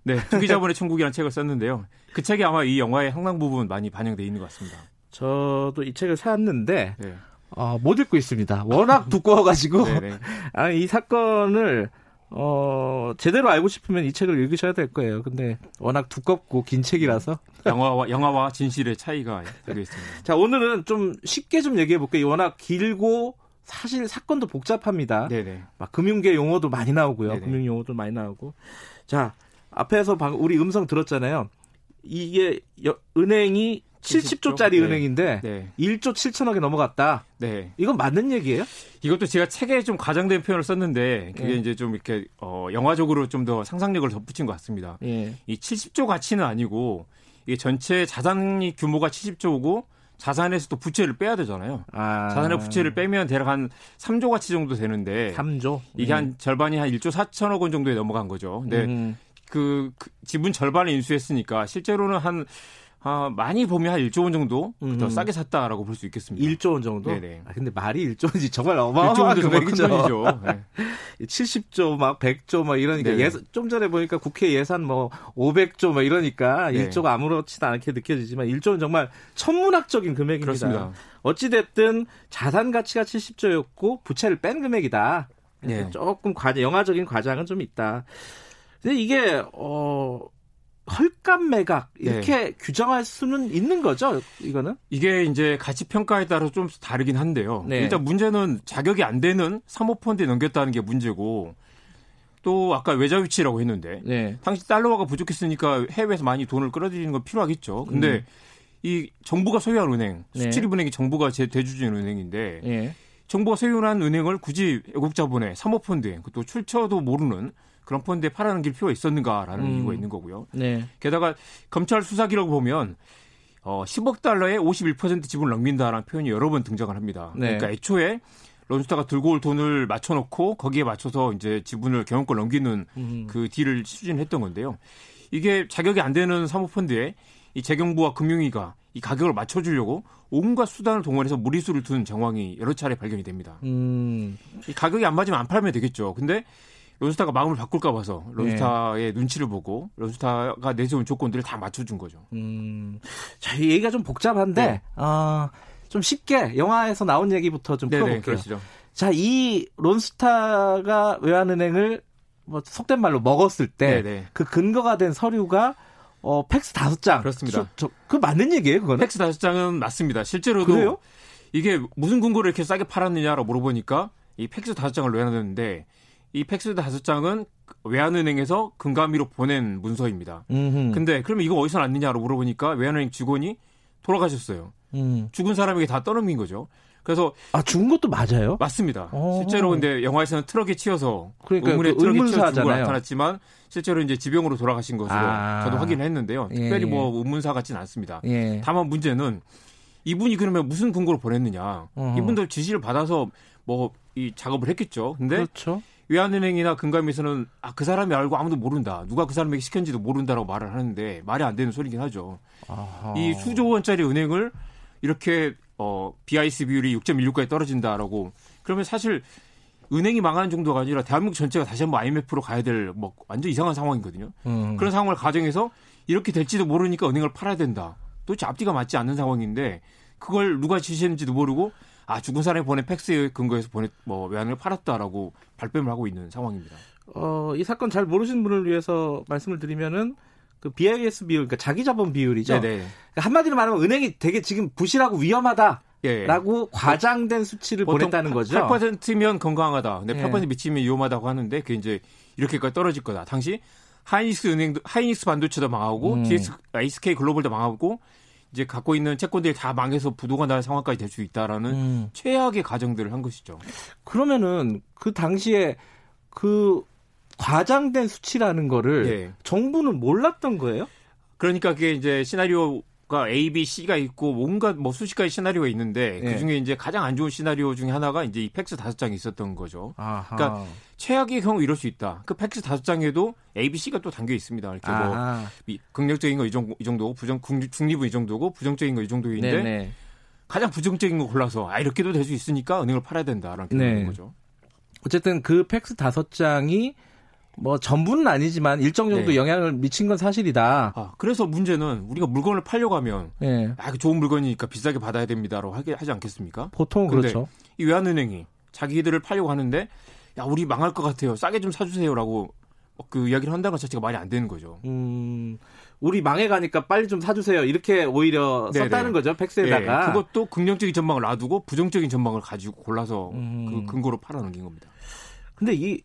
네, 투기자본의 천국이라는 책을 썼는데요. 그 책이 아마 이 영화의 상당 부분 많이 반영돼 있는 것 같습니다. 저도 이 책을 샀는데 네. 어, 못 읽고 있습니다. 워낙 두꺼워가지고. 아, 이 사건을 어, 제대로 알고 싶으면 이 책을 읽으셔야 될 거예요. 근데 워낙 두껍고 긴 책이라서. 영화와, 영화와 진실의 차이가 되겠습니다. 자, 오늘은 좀 쉽게 좀 얘기해 볼게요. 워낙 길고 사실 사건도 복잡합니다. 네네. 막 금융계 용어도 많이 나오고요. 네네. 금융 용어도 많이 나오고. 자, 앞에서 방, 우리 음성 들었잖아요. 이게 여, 은행이 70조 짜리 네. 은행인데 네. 1조 7천억이 넘어갔다. 네. 이건 맞는 얘기예요? 이것도 제가 책에 좀 과장된 표현을 썼는데 그게 네. 이제 좀 이렇게 어 영화적으로 좀 더 상상력을 덧붙인 것 같습니다. 네. 이 70조 가치는 아니고 이게 전체 자산이 규모가 70조고 자산에서 또 부채를 빼야 되잖아요. 아. 자산의 부채를 빼면 대략 한 3조 가치 정도 되는데 3조? 이게 음. 한 절반이 한 1조 4천억 원 정도에 넘어간 거죠. 근데 음. 그, 그 지분 절반을 인수했으니까 실제로는 한 아, 많이 보면 한 1조 원 정도 음. 더 싸게 샀다라고 볼 수 있겠습니다. 1조 원 정도? 네네. 아, 근데 말이 1조 원이 정말 어마어마한 금액이죠. 네. 70조 막 100조 막 이러니까 예, 좀 전에 보니까 국회 예산 뭐 500조 막 이러니까 네. 1조가 아무렇지도 않게 느껴지지만 1조 원 정말 천문학적인 금액입니다. 그렇습니다. 어찌 됐든 자산 가치가 70조였고 부채를 뺀 금액이다. 네. 조금 과장 영화적인 과장은 좀 있다. 근데 이게 어 헐값 매각 이렇게 네. 규정할 수는 있는 거죠, 이거는? 이게 이제 가치 평가에 따라 좀 다르긴 한데요. 네. 일단 문제는 자격이 안 되는 사모펀드에 넘겼다는 게 문제고 또 아까 외자 위치라고 했는데 네. 당시 달러화가 부족했으니까 해외에서 많이 돈을 끌어들이는 건 필요하겠죠. 근데 음. 이 정부가 소유한 은행, 네. 수출입은행이 정부가 제 대주주인 은행인데 네. 정부가 소유한 은행을 굳이 외국 자본에 사모펀드에 또 출처도 모르는 그런 펀드에 팔아는 길 필요가 있었는가라는 음. 이유가 있는 거고요. 네. 게다가 검찰 수사 기록 보면 어 10억 달러에 51% 지분을 넘긴다라는 표현이 여러 번 등장을 합니다. 네. 그러니까 애초에 론스타가 들고 올 돈을 맞춰놓고 거기에 맞춰서 이제 지분을 경영권 넘기는 음. 그 딜을 추진했던 건데요. 이게 자격이 안 되는 사모펀드에 이 재경부와 금융위가 이 가격을 맞춰주려고 온갖 수단을 동원해서 무리수를 둔 정황이 여러 차례 발견이 됩니다. 음. 이 가격이 안 맞으면 안 팔면 되겠죠. 근데 론스타가 마음을 바꿀까 봐서 론스타의 네. 눈치를 보고 론스타가 내세운 조건들을 다 맞춰준 거죠. 음, 자, 이 얘기가 좀 복잡한데 네. 어, 좀 쉽게 영화에서 나온 얘기부터 좀 풀어볼게요. 그러시죠. 자, 이 론스타가 외환은행을 뭐 속된 말로 먹었을 때 그 근거가 된 서류가 어, 팩스 다섯 장. 그렇습니다. 저, 그 맞는 얘기예요, 그거는? 팩스 다섯 장은 맞습니다. 실제로도 그래요? 이게 무슨 근거로 이렇게 싸게 팔았느냐라고 물어보니까 이 팩스 다섯 장을 내놨는데 이 팩스 다섯 장은 외환은행에서 금감위로 보낸 문서입니다. 음흠. 근데 그러면 이거 어디서 났느냐로 물어보니까 외환은행 직원이 돌아가셨어요. 음. 죽은 사람에게 다 떠넘긴 거죠. 그래서 아 죽은 것도 맞아요? 맞습니다. 오. 실제로 근데 영화에서는 트럭에 치여서 그러니까 의문의 그 트럭에 치여 죽고 나타났지만 실제로 이제 지병으로 돌아가신 것으로 아. 저도 확인을 했는데요. 예. 특별히 뭐 의문사 같지는 않습니다. 예. 다만 문제는 이분이 그러면 무슨 근거로 보냈느냐? 어허. 이분들 지시를 받아서 뭐 이 작업을 했겠죠. 근데 그렇죠. 외환은행이나 금감에서는 아, 그 사람이 알고 아무도 모른다. 누가 그 사람에게 시켰는지도 모른다라고 말을 하는데 말이 안 되는 소리긴 하죠. 아하. 이 수조 원짜리 은행을 이렇게 어, BIC 비율이 6.16까지 떨어진다라고 그러면 사실 은행이 망하는 정도가 아니라 대한민국 전체가 다시 한번 IMF로 가야 될 뭐 완전 이상한 상황이거든요. 음. 그런 상황을 가정해서 이렇게 될지도 모르니까 은행을 팔아야 된다. 도대체 앞뒤가 맞지 않는 상황인데 그걸 누가 지시했는지도 모르고 아 죽은 사람이 보낸 팩스에 근거해서 보내 뭐 외환을 팔았다라고 발뺌을 하고 있는 상황입니다. 어, 이 사건 잘 모르시는 분을 위해서 말씀을 드리면은 그 BIS 비율, 그러니까 자기 자본 비율이죠. 네네. 그러니까 한마디로 말하면 은행이 되게 지금 부실하고 위험하다. 예. 라고 과장된 수치를 보냈다는 거죠. 8%면 건강하다. 근데 예. 8% 미치면 위험하다고 하는데 그게 이제 이렇게까지 떨어질 거다. 당시 하이닉스 은행도 하이닉스 반도체도 망하고 음. GS, SK 글로벌도 망하고 이제 갖고 있는 채권들이 다 망해서 부도가 날 상황까지 될 수 있다라는 음. 최악의 가정들을 한 것이죠. 그러면은 그 당시에 그 과장된 수치라는 거를 예. 정부는 몰랐던 거예요? 그러니까 그게 이제 시나리오 가 A, B, C가 있고 뭔가 뭐 수십 가지 시나리오가 있는데 예. 그 중에 이제 가장 안 좋은 시나리오 중에 하나가 이제 이 팩스 다섯 장이 있었던 거죠. 아하. 그러니까 최악의 경우 이럴 수 있다. 그 팩스 다섯 장에도 A, B, C가 또 담겨 있습니다. 이렇게 뭐 아하. 뭐 긍정적인 거 이 정도, 이 정도고 부정 중립은 이 정도고 부정적인 거 이 정도인데 네네. 가장 부정적인 거 골라서 아 이렇게도 될 수 있으니까 은행을 팔아야 된다라는 네. 거죠. 어쨌든 그 팩스 다섯 장이 뭐 전부는 아니지만 일정 정도 네. 영향을 미친 건 사실이다. 아, 그래서 문제는 우리가 물건을 팔려고 하면 네. 아, 좋은 물건이니까 비싸게 받아야 됩니다라고 하게 하지 않겠습니까? 보통 그렇죠. 이 외환은행이 자기들을 팔려고 하는데 야 우리 망할 것 같아요. 싸게 좀 사주세요라고 그 이야기를 한다는 것 자체가 말이 안 되는 거죠. 음, 우리 망해가니까 빨리 좀 사주세요. 이렇게 오히려 네네. 썼다는 거죠. 팩스에다가. 네, 그것도 긍정적인 전망을 놔두고 부정적인 전망을 가지고 골라서 음. 그 근거로 팔아넘긴 겁니다. 근데 이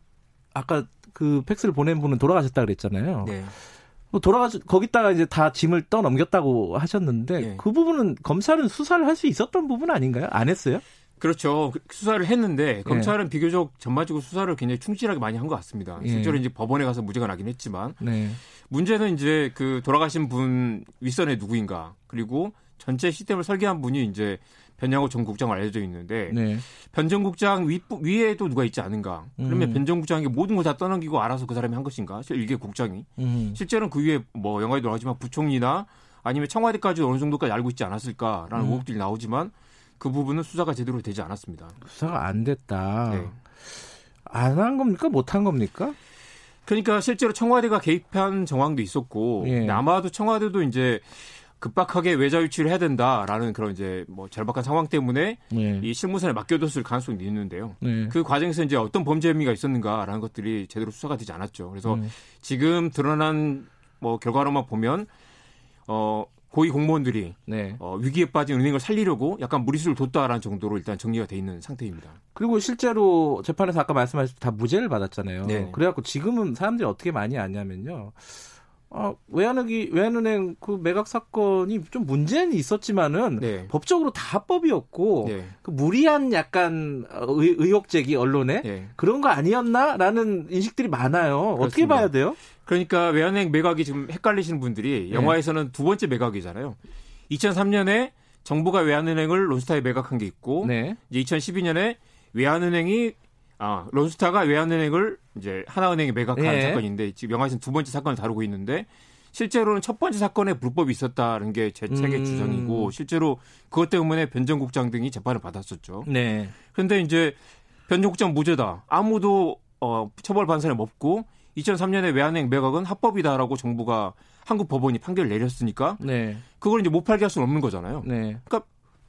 아까 그 팩스를 보낸 분은 돌아가셨다 그랬잖아요. 네. 뭐 돌아가 거기다가 이제 다 짐을 떠 넘겼다고 하셨는데 네. 그 부분은 검찰은 수사를 할 수 있었던 부분 아닌가요? 안 했어요? 그렇죠. 그 수사를 했는데 검찰은 네. 비교적 전반적으로 수사를 굉장히 충실하게 많이 한 것 같습니다. 예. 실제로 이제 법원에 가서 무죄가 나긴 했지만 네. 문제는 이제 그 돌아가신 분 윗선에 누구인가 그리고 전체 시스템을 설계한 분이 이제 변양호 전 국장 알려져 있는데 네. 변전 국장 위, 위에도 누가 있지 않은가? 그러면 음. 변전 국장이 모든 걸 다 떠넘기고 알아서 그 사람이 한 것인가? 일개 국장이 음. 실제로는 그 위에 뭐 영화에 나오지만 부총리나 아니면 청와대까지 어느 정도까지 알고 있지 않았을까라는 음. 의혹들이 나오지만 그 부분은 수사가 제대로 되지 않았습니다. 수사가 안 됐다. 네. 안한 겁니까? 못 한 겁니까? 그러니까 실제로 청와대가 개입한 정황도 있었고 예. 아마도 청와대도 이제 급박하게 외자 유치를 해야 된다라는 그런 이제 뭐 절박한 상황 때문에 네. 이 실무선에 맡겨뒀을 가능성이 있는데요. 네. 그 과정에서 이제 어떤 범죄 혐의가 있었는가라는 것들이 제대로 수사가 되지 않았죠. 그래서 네. 지금 드러난 뭐 결과로만 보면 어 고위 공무원들이 네. 어, 위기에 빠진 은행을 살리려고 약간 무리수를 뒀다라는 정도로 일단 정리가 돼 있는 상태입니다. 그리고 실제로 재판에서 아까 말씀하셨듯이 다 무죄를 받았잖아요. 네. 그래갖고 지금은 사람들이 어떻게 많이 아냐면요. 어, 외환은행, 외환은행 그 매각 사건이 좀 문제는 있었지만은 네. 법적으로 다 합법이었고 네. 그 무리한 약간 의, 의혹 제기 언론에 네. 그런 거 아니었나라는 인식들이 많아요. 그렇습니다. 어떻게 봐야 돼요? 그러니까 외환은행 매각이 지금 헷갈리시는 분들이 네. 영화에서는 두 번째 매각이잖아요. 2003년에 정부가 외환은행을 론스타에 매각한 게 있고 네. 이제 2012년에 외환은행이 아, 론스타가 외환은행을 이제 하나은행에 매각한 예. 사건인데 지금 영화에서는 두 번째 사건을 다루고 있는데 실제로는 첫 번째 사건에 불법이 있었다는 게 제 책의 음. 주장이고 실제로 그것 때문에 변정국장 등이 재판을 받았었죠. 네. 그런데 이제 변정국장 무죄다. 아무도 어, 처벌 반선에 없고 2003년에 외환은행 매각은 합법이다라고 정부가 한국 법원이 판결을 내렸으니까 네. 그걸 이제 못 팔게 할 수는 없는 거잖아요. 네. 그러니까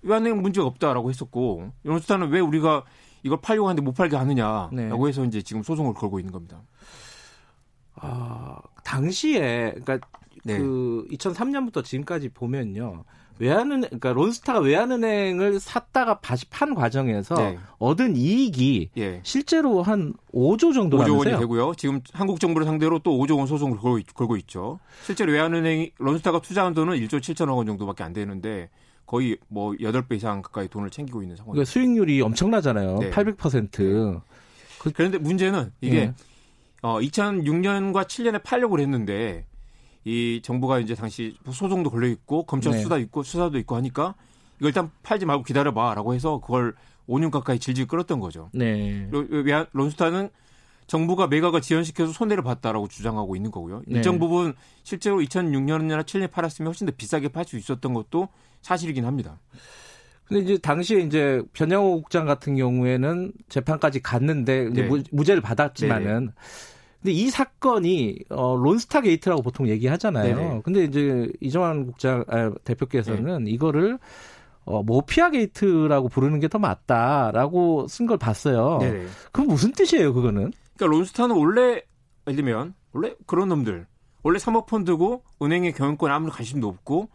외환은행 문제가 없다라고 했었고 론스타는 왜 우리가 이걸 팔려고 하는데 못 팔게 하느냐라고 네. 해서 이제 지금 소송을 걸고 있는 겁니다. 아, 당시에 그러니까 네. 그 2003년부터 지금까지 보면요. 외환은 그러니까 론스타가 외환은행을 샀다가 다시 판 과정에서 네. 얻은 이익이 예. 실제로 한 5조 정도 5조 원이 되고요. 지금 한국 정부를 상대로 또 5조 원 소송을 걸고, 걸고 있죠. 실제로 외환은행이 론스타가 투자한 돈은 1조 7천억 원 정도밖에 안 되는데 거의 뭐 8배 이상 가까이 돈을 챙기고 있는 상황입니다. 그러니까 수익률이 엄청나잖아요. 네. 800%. 네. 그, 그런데 문제는 이게 네. 어, 2006년과 7년에 팔려고 했는데 이 정부가 이제 당시 소송도 걸려 있고 검찰 네. 수사 있고 수사도 있고 하니까 이거 일단 팔지 말고 기다려봐라고 해서 그걸 5년 가까이 질질 끌었던 거죠. 네. 론스타는 정부가 매각을 지연시켜서 손해를 봤다라고 주장하고 있는 거고요. 네. 일정 부분 실제로 2006년이나 7년에 팔았으면 훨씬 더 비싸게 팔 수 있었던 것도 사실이긴 합니다. 근데 이제 당시에 이제 변양호 국장 같은 경우에는 재판까지 갔는데 네. 무죄를 받았지만은 네. 근데 이 사건이 어 론스타 게이트라고 보통 얘기하잖아요. 네네. 근데 이제 이정환 국장 아, 대표께서는 네. 이거를 어, 모피아 게이트라고 부르는 게 더 맞다라고 쓴 걸 봤어요. 네 그럼 무슨 뜻이에요, 그거는? 그러니까 론스타는 원래 예를 들면 원래 그런 놈들 원래 사모펀드고 은행의 경영권 아무리 관심도 없고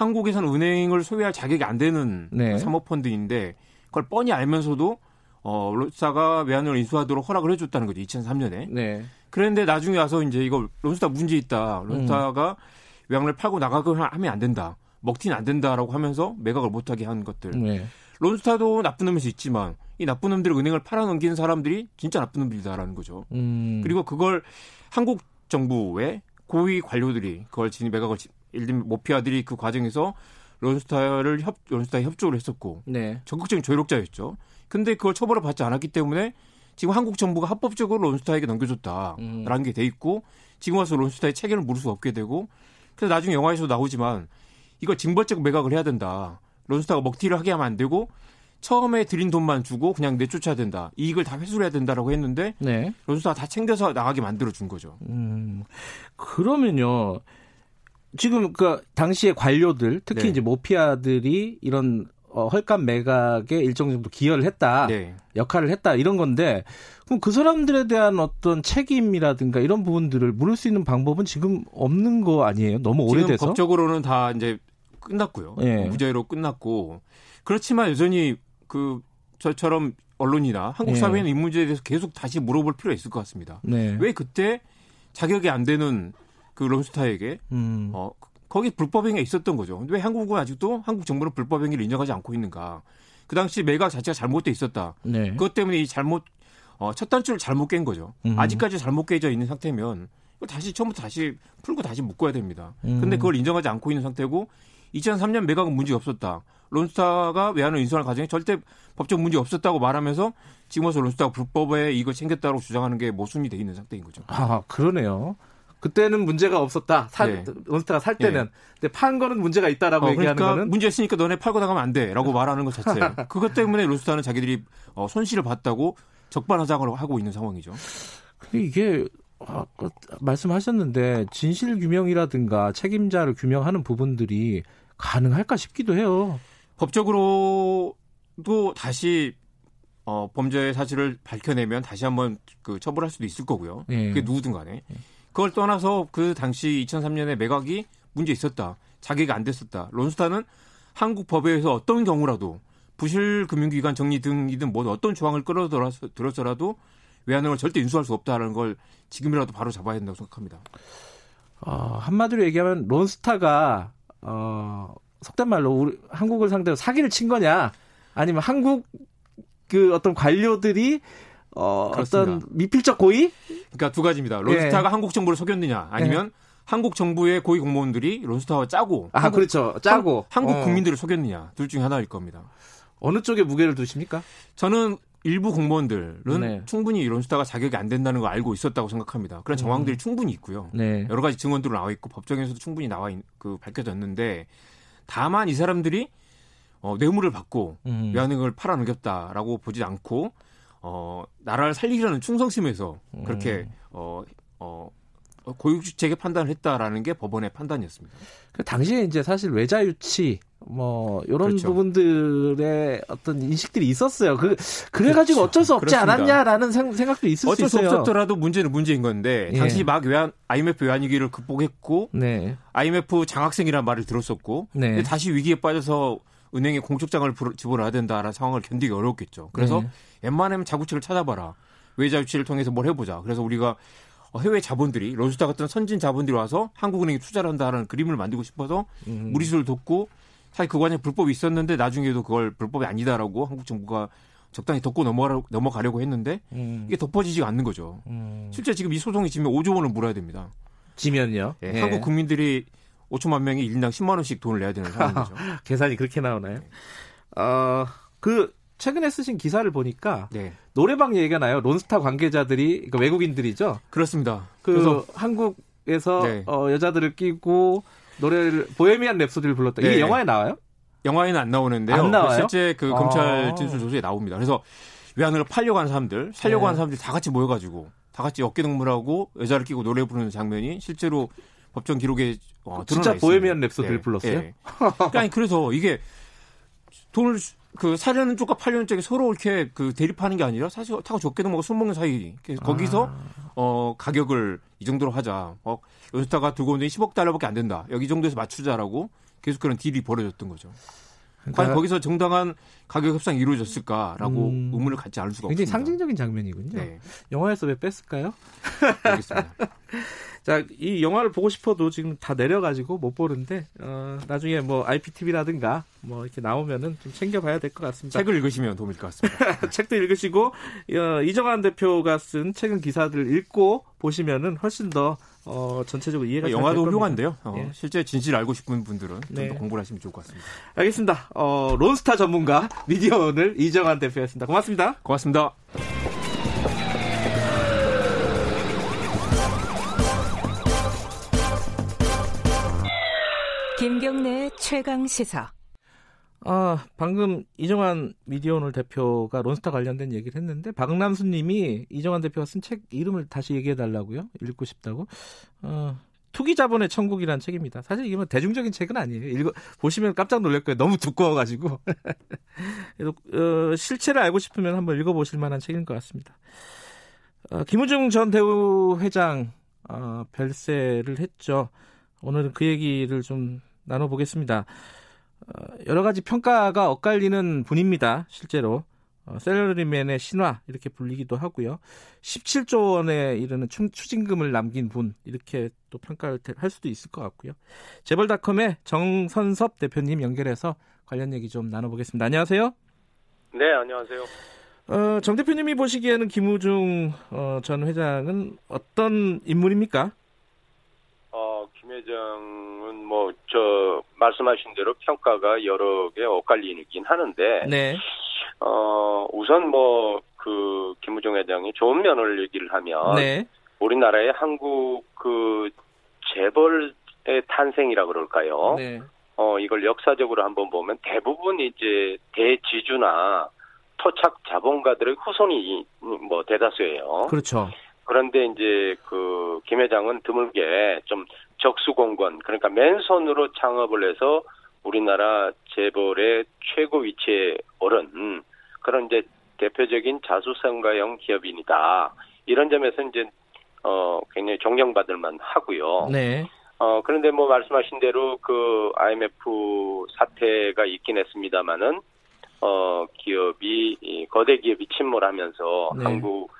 한국에서는 은행을 소유할 자격이 안 되는 네. 사모펀드인데 그걸 뻔히 알면서도 어, 론스타가 외환을 인수하도록 허락을 해줬다는 거죠. 2003년에. 네. 그런데 나중에 와서 이제 이거 론스타 문제 있다. 론스타가 음. 외환을 팔고 나가고 하면 안 된다. 먹튀는 안 된다라고 하면서 매각을 못하게 한 것들. 네. 론스타도 나쁜 놈일 수 있지만 이 나쁜 놈들이 은행을 팔아넘기는 사람들이 진짜 나쁜 놈들이다라는 거죠. 음. 그리고 그걸 한국 정부의 고위 관료들이 그걸 진입 매각을 예를 들면 모피 아들이 그 과정에서 론스타를 협 론스타에 협조를 했었고 네. 적극적인 조력자였죠. 근데 그걸 처벌을 받지 않았기 때문에 지금 한국 정부가 합법적으로 론스타에게 넘겨줬다라는 음. 게돼 있고 지금 와서 론스타의 책임을 물을 수 없게 되고 그래서 나중에 영화에서 나오지만 이걸 징벌적 매각을 해야 된다. 론스타가 먹튀를 하게 하면 안 되고 처음에 들인 돈만 주고 그냥 내쫓아야 된다. 이익을 다 회수를 해야 된다라고 했는데 네. 론스타가 다 챙겨서 나가게 만들어 준 거죠. 음, 그러면요. 지금 그 당시에 관료들 특히 네. 이제 모피아들이 이런 어, 헐값 매각에 일정 정도 기여를 했다, 네. 역할을 했다 이런 건데 그럼 그 사람들에 대한 어떤 책임이라든가 이런 부분들을 물을 수 있는 방법은 지금 없는 거 아니에요? 너무 오래돼서 법적으로는 다 이제 끝났고요, 네. 무죄로 끝났고 그렇지만 여전히 그 저처럼 언론이나 한국 네. 사회는 이 문제에 대해서 계속 다시 물어볼 필요가 있을 것 같습니다. 네. 왜 그때 자격이 안 되는 그 론스타에게 음. 어, 거기 불법 행위가 있었던 거죠. 근데 왜 한국은 아직도 한국 정부는 불법 행위를 인정하지 않고 있는가? 그 당시 매각 자체가 잘못돼 있었다. 네. 그것 때문에 이 잘못 어, 첫 단추를 잘못 깬 거죠. 음. 아직까지 잘못 깨져 있는 상태면 다시 처음부터 다시 풀고 다시 묶어야 됩니다. 음. 근데 그걸 인정하지 않고 있는 상태고 2003년 매각은 문제 없었다. 론스타가 외환을 인수하는 과정에 절대 법적 문제 없었다고 말하면서 지금 와서 론스타가 불법에 이걸 챙겼다고 주장하는 게 모순이 돼 있는 상태인 거죠. 아, 그러네요. 그때는 문제가 없었다. 사, 네. 론스타가 살 때는. 네. 근데 판 거는 문제가 있다라고 어, 얘기하는 그러니까 거는 문제 있으니까 너네 팔고 나가면 안 돼라고 말하는 것 자체. 그것 때문에 론스타는 자기들이 어, 손실을 봤다고 적반하장을 하고 있는 상황이죠. 근데 이게 아, 그, 말씀하셨는데 진실 규명이라든가 책임자를 규명하는 부분들이 가능할까 싶기도 해요. 법적으로도 다시 어, 범죄의 사실을 밝혀내면 다시 한번 그 처벌할 수도 있을 거고요. 네. 그게 누구든 간에. 네. 그걸 떠나서 그 당시 2003년에 매각이 문제 있었다. 자기가 안 됐었다. 론스타는 한국 법에서 어떤 경우라도 부실 금융기관 정리 등이든 뭐 어떤 조항을 끌어들어서라도 외환을 절대 인수할 수 없다는 걸 지금이라도 바로 잡아야 된다고 생각합니다. 어, 한마디로 얘기하면 론스타가 어, 속된 말로 우리 한국을 상대로 사기를 친 거냐 아니면 한국 그 어떤 관료들이 어, 어떤 미필적 고의? 그러니까 두 가지입니다. 론스타가 네. 한국 정부를 속였느냐 아니면 네. 한국 정부의 고위 공무원들이 론스타와 짜고 아 한국, 그렇죠 짜고 한, 국 어. 국민들을 속였느냐 둘 중에 하나일 겁니다. 어느 쪽에 무게를 두십니까? 저는 일부 공무원들은 네. 충분히 론스타가 자격이 안 된다는 걸 알고 있었다고 생각합니다. 그런 음. 정황들이 음. 충분히 있고요. 네. 여러 가지 증언들로 나와 있고 법정에서도 충분히 나와 있, 그 밝혀졌는데 다만 이 사람들이 어, 뇌물을 받고 음. 외환행을 팔아넘겼다라고 보지 않고 어, 나라를 살리려는 충성심에서 그렇게 음. 어, 어, 고육주체계 판단을 했다라는 게 법원의 판단이었습니다. 그 당시에 이제 사실 외자 유치 뭐 이런 그렇죠. 부분들의 어떤 인식들이 있었어요. 그 그래가지고 그렇죠. 어쩔 수 없지 그렇습니다. 않았냐라는 생각도 있을 수 있어요. 어쩔 수 없었더라도 문제는 문제인 건데 예. 당시 막 외환 IMF 외환위기를 극복했고 네. IMF 장학생이라는 말을 들었었고 네. 다시 위기에 빠져서 은행에 공적장을 집어넣어야 된다라는 상황을 견디기 어렵겠죠. 그래서 네. 웬만하면 자구치를 찾아봐라. 외자 유치를 통해서 뭘 해보자. 그래서 우리가 해외 자본들이 로스타 같은 선진 자본들이 와서 한국은행에 투자를 한다는 그림을 만들고 싶어서 음. 무리수를 뒀고 사실 그 과정에 불법이 있었는데 나중에도 그걸 불법이 아니다라고 한국 정부가 적당히 덮고 넘어가, 넘어가려고 했는데 음. 이게 덮어지지가 않는 거죠. 음. 실제 지금 이 소송이 지면 5조 원을 물어야 됩니다. 지면요? 예, 예. 한국 국민들이 5천만 명이 1인당 10만 원씩 돈을 내야 되는 상황이죠. 계산이 그렇게 나오나요? 네. 어, 그 최근에 쓰신 기사를 보니까 네. 노래방 얘기가 나요. 론스타 관계자들이 그러니까 외국인들이죠. 그렇습니다. 그 그래서 한국에서 네. 어, 여자들을 끼고 노래를 보헤미안 랩소디를 불렀다. 이게 네. 영화에 나와요? 영화에는 안 나오는데요. 안 나와요? 실제 그 검찰 아. 진술 조서에 나옵니다. 그래서 외환으로 팔려고 하는 사람들, 살려고 네. 하는 사람들이 다 같이 모여가지고 다 같이 어깨 동무하고 여자를 끼고 노래 부르는 장면이 실제로 법정 기록에 어, 진짜 보헤미안 랩소디를 네. 불렀어요? 네. 아니 그래서 이게 돈을 그 사려는 쪽과 팔려는 쪽이 서로 이렇게 그 대립하는 게 아니라 사실 타고 좋게도 먹고 술 먹는 사이 거기서 아. 어 가격을 이 정도로 하자. 어 요스타가 들고 오는 10억 달러밖에 안 된다. 여기 정도에서 맞추자라고 계속 그런 딜이 벌어졌던 거죠. 그러니까 과연 거기서 정당한 가격 협상이 이루어졌을까라고 음... 의문을 갖지 않을 수가 굉장히 없습니다. 상징적인 장면이군요. 네. 영화에서 왜 뺐을까요? 알겠습니다. 자, 이 영화를 보고 싶어도 지금 다 내려가지고 못 보는데 어, 나중에 뭐 IPTV라든가 뭐 이렇게 나오면은 좀 챙겨봐야 될 것 같습니다. 책을 읽으시면 도움일 것 같습니다. 책도 읽으시고 어, 이정환 대표가 쓴 최근 기사들 읽고 보시면은 훨씬 더 어, 전체적으로 이해가 영화도 훌륭한데요. 어, 예. 실제 진실을 알고 싶은 분들은 네. 좀더 공부를 하시면 좋을 것 같습니다. 알겠습니다. 어, 론스타 전문가 미디어 오늘 이정환 대표였습니다. 고맙습니다. 고맙습니다. 김경래 최강 시사. 아, 방금 이정환 미디어오늘 대표가 론스타 관련된 얘기를 했는데 박남수 님이 이정환 대표가 쓴 책 이름을 다시 얘기해 달라고요. 읽고 싶다고. 어, 투기 자본의 천국이라는 책입니다. 사실 이게 뭐 대중적인 책은 아니에요. 읽어 보시면 깜짝 놀랄 거예요. 너무 두꺼워 가지고. 어, 실체를 알고 싶으면 한번 읽어 보실 만한 책인 것 같습니다. 어, 김우중 전 대우 회장 어, 별세를 했죠. 오늘은 그 얘기를 좀 나눠 보겠습니다. 어, 여러 가지 평가가 엇갈리는 분입니다. 실제로. 어, 셀러리맨의 신화 이렇게 불리기도 하고요. 17조 원에 이르는 추징금을 남긴 분 이렇게 또 평가를 할 수도 있을 것 같고요. 재벌닷컴의 정선섭 대표님 연결해서 관련 얘기 좀 나눠보겠습니다. 안녕하세요. 네, 안녕하세요. 어, 정 대표님이 보시기에는 김우중 어, 전 회장은 어떤 인물입니까? 김회장은 뭐 저 말씀하신 대로 평가가 여러 개 엇갈리긴 하는데 네. 어 우선 뭐 그 김우중 회장이 좋은 면을 얘기를 하면 네. 우리나라의 한국 그 재벌의 탄생이라 그럴까요? 네. 어 이걸 역사적으로 한번 보면 대부분 이제 대지주나 토착 자본가들의 후손이 뭐 대다수예요. 그렇죠. 그런데 이제 그 김 회장은 드물게 좀 적수공권 그러니까 맨손으로 창업을 해서 우리나라 재벌의 최고 위치에 오른 그런 이제 대표적인 자수성가형 기업인이다. 이런 점에서 이제 어 굉장히 존경받을 만 하고요. 네. 어 그런데 뭐 말씀하신 대로 그 IMF 사태가 있긴 했습니다마는 어 기업이 이 거대 기업이 침몰하면서 네. 한국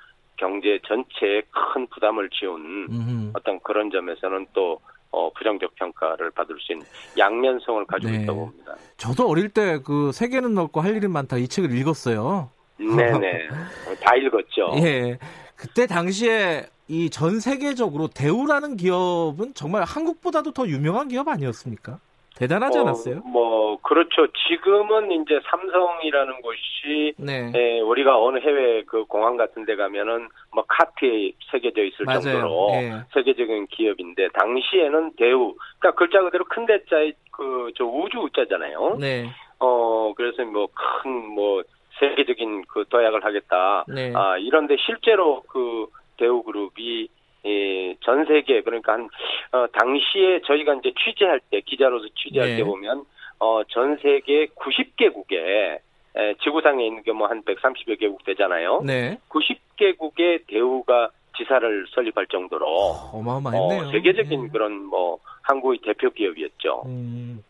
경제 전체에 큰 부담을 지운 음흠. 어떤 그런 점에서는 또 어, 부정적 평가를 받을 수 있는 양면성을 가지고 네. 있다고 봅니다. 저도 어릴 때 그 세계는 넓고 할 일은 많다 이 책을 읽었어요. 네네. 다 읽었죠. 예. 그때 당시에 이 전 세계적으로 대우라는 기업은 정말 한국보다도 더 유명한 기업 아니었습니까? 대단하지 어, 않았어요? 어, 뭐 그렇죠. 지금은 이제 삼성이라는 곳이 네. 에, 예, 우리가 어느 해외 그 공항 같은 데 가면은 뭐 카트에 새겨져 있을 맞아요. 정도로 네. 세계적인 기업인데 당시에는 대우 그러니까 글자 그대로 큰 대자의 그저 우주 우자잖아요. 네. 어 그래서 뭐 큰뭐 뭐 세계적인 그 도약을 하겠다. 네. 아 이런데 실제로 그 대우 그룹이 예, 전 세계 그러니까 한 어, 당시에 저희가 이제 취재할 때 기자로서 취재할 네. 때 보면 어, 전 세계 90개국에 에, 지구상에 있는 게 뭐 한 130여 개국 되잖아요. 네. 90개국의 대우가 지사를 설립할 정도로 어마어마했네요. 어, 세계적인 네. 그런 뭐 한국의 대표 기업이었죠. 음,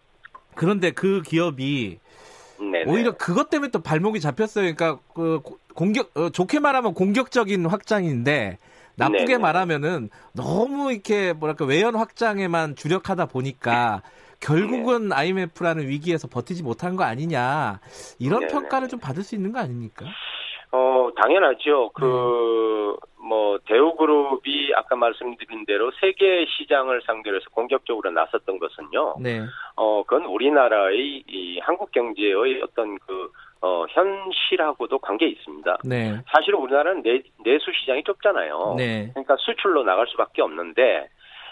그런데 그 기업이 네네. 오히려 그것 때문에 또 발목이 잡혔어요. 그러니까 그 공격 어, 좋게 말하면 공격적인 확장인데 나쁘게 네네. 말하면은 너무 이렇게 뭐랄까 외연 확장에만 주력하다 보니까 결국은 네. IMF라는 위기에서 버티지 못한 거 아니냐 이런 네네. 평가를 좀 받을 수 있는 거 아닙니까? 어 당연하죠. 그 뭐 대우그룹이 아까 말씀드린 대로 세계 시장을 상대로 해서 공격적으로 나섰던 것은요. 네. 어 그건 우리나라의 이 한국 경제의 어떤 그 어, 현실하고도 관계 있습니다. 네. 사실 우리나라는 내, 내수 시장이 좁잖아요. 네. 그러니까 수출로 나갈 수밖에 없는데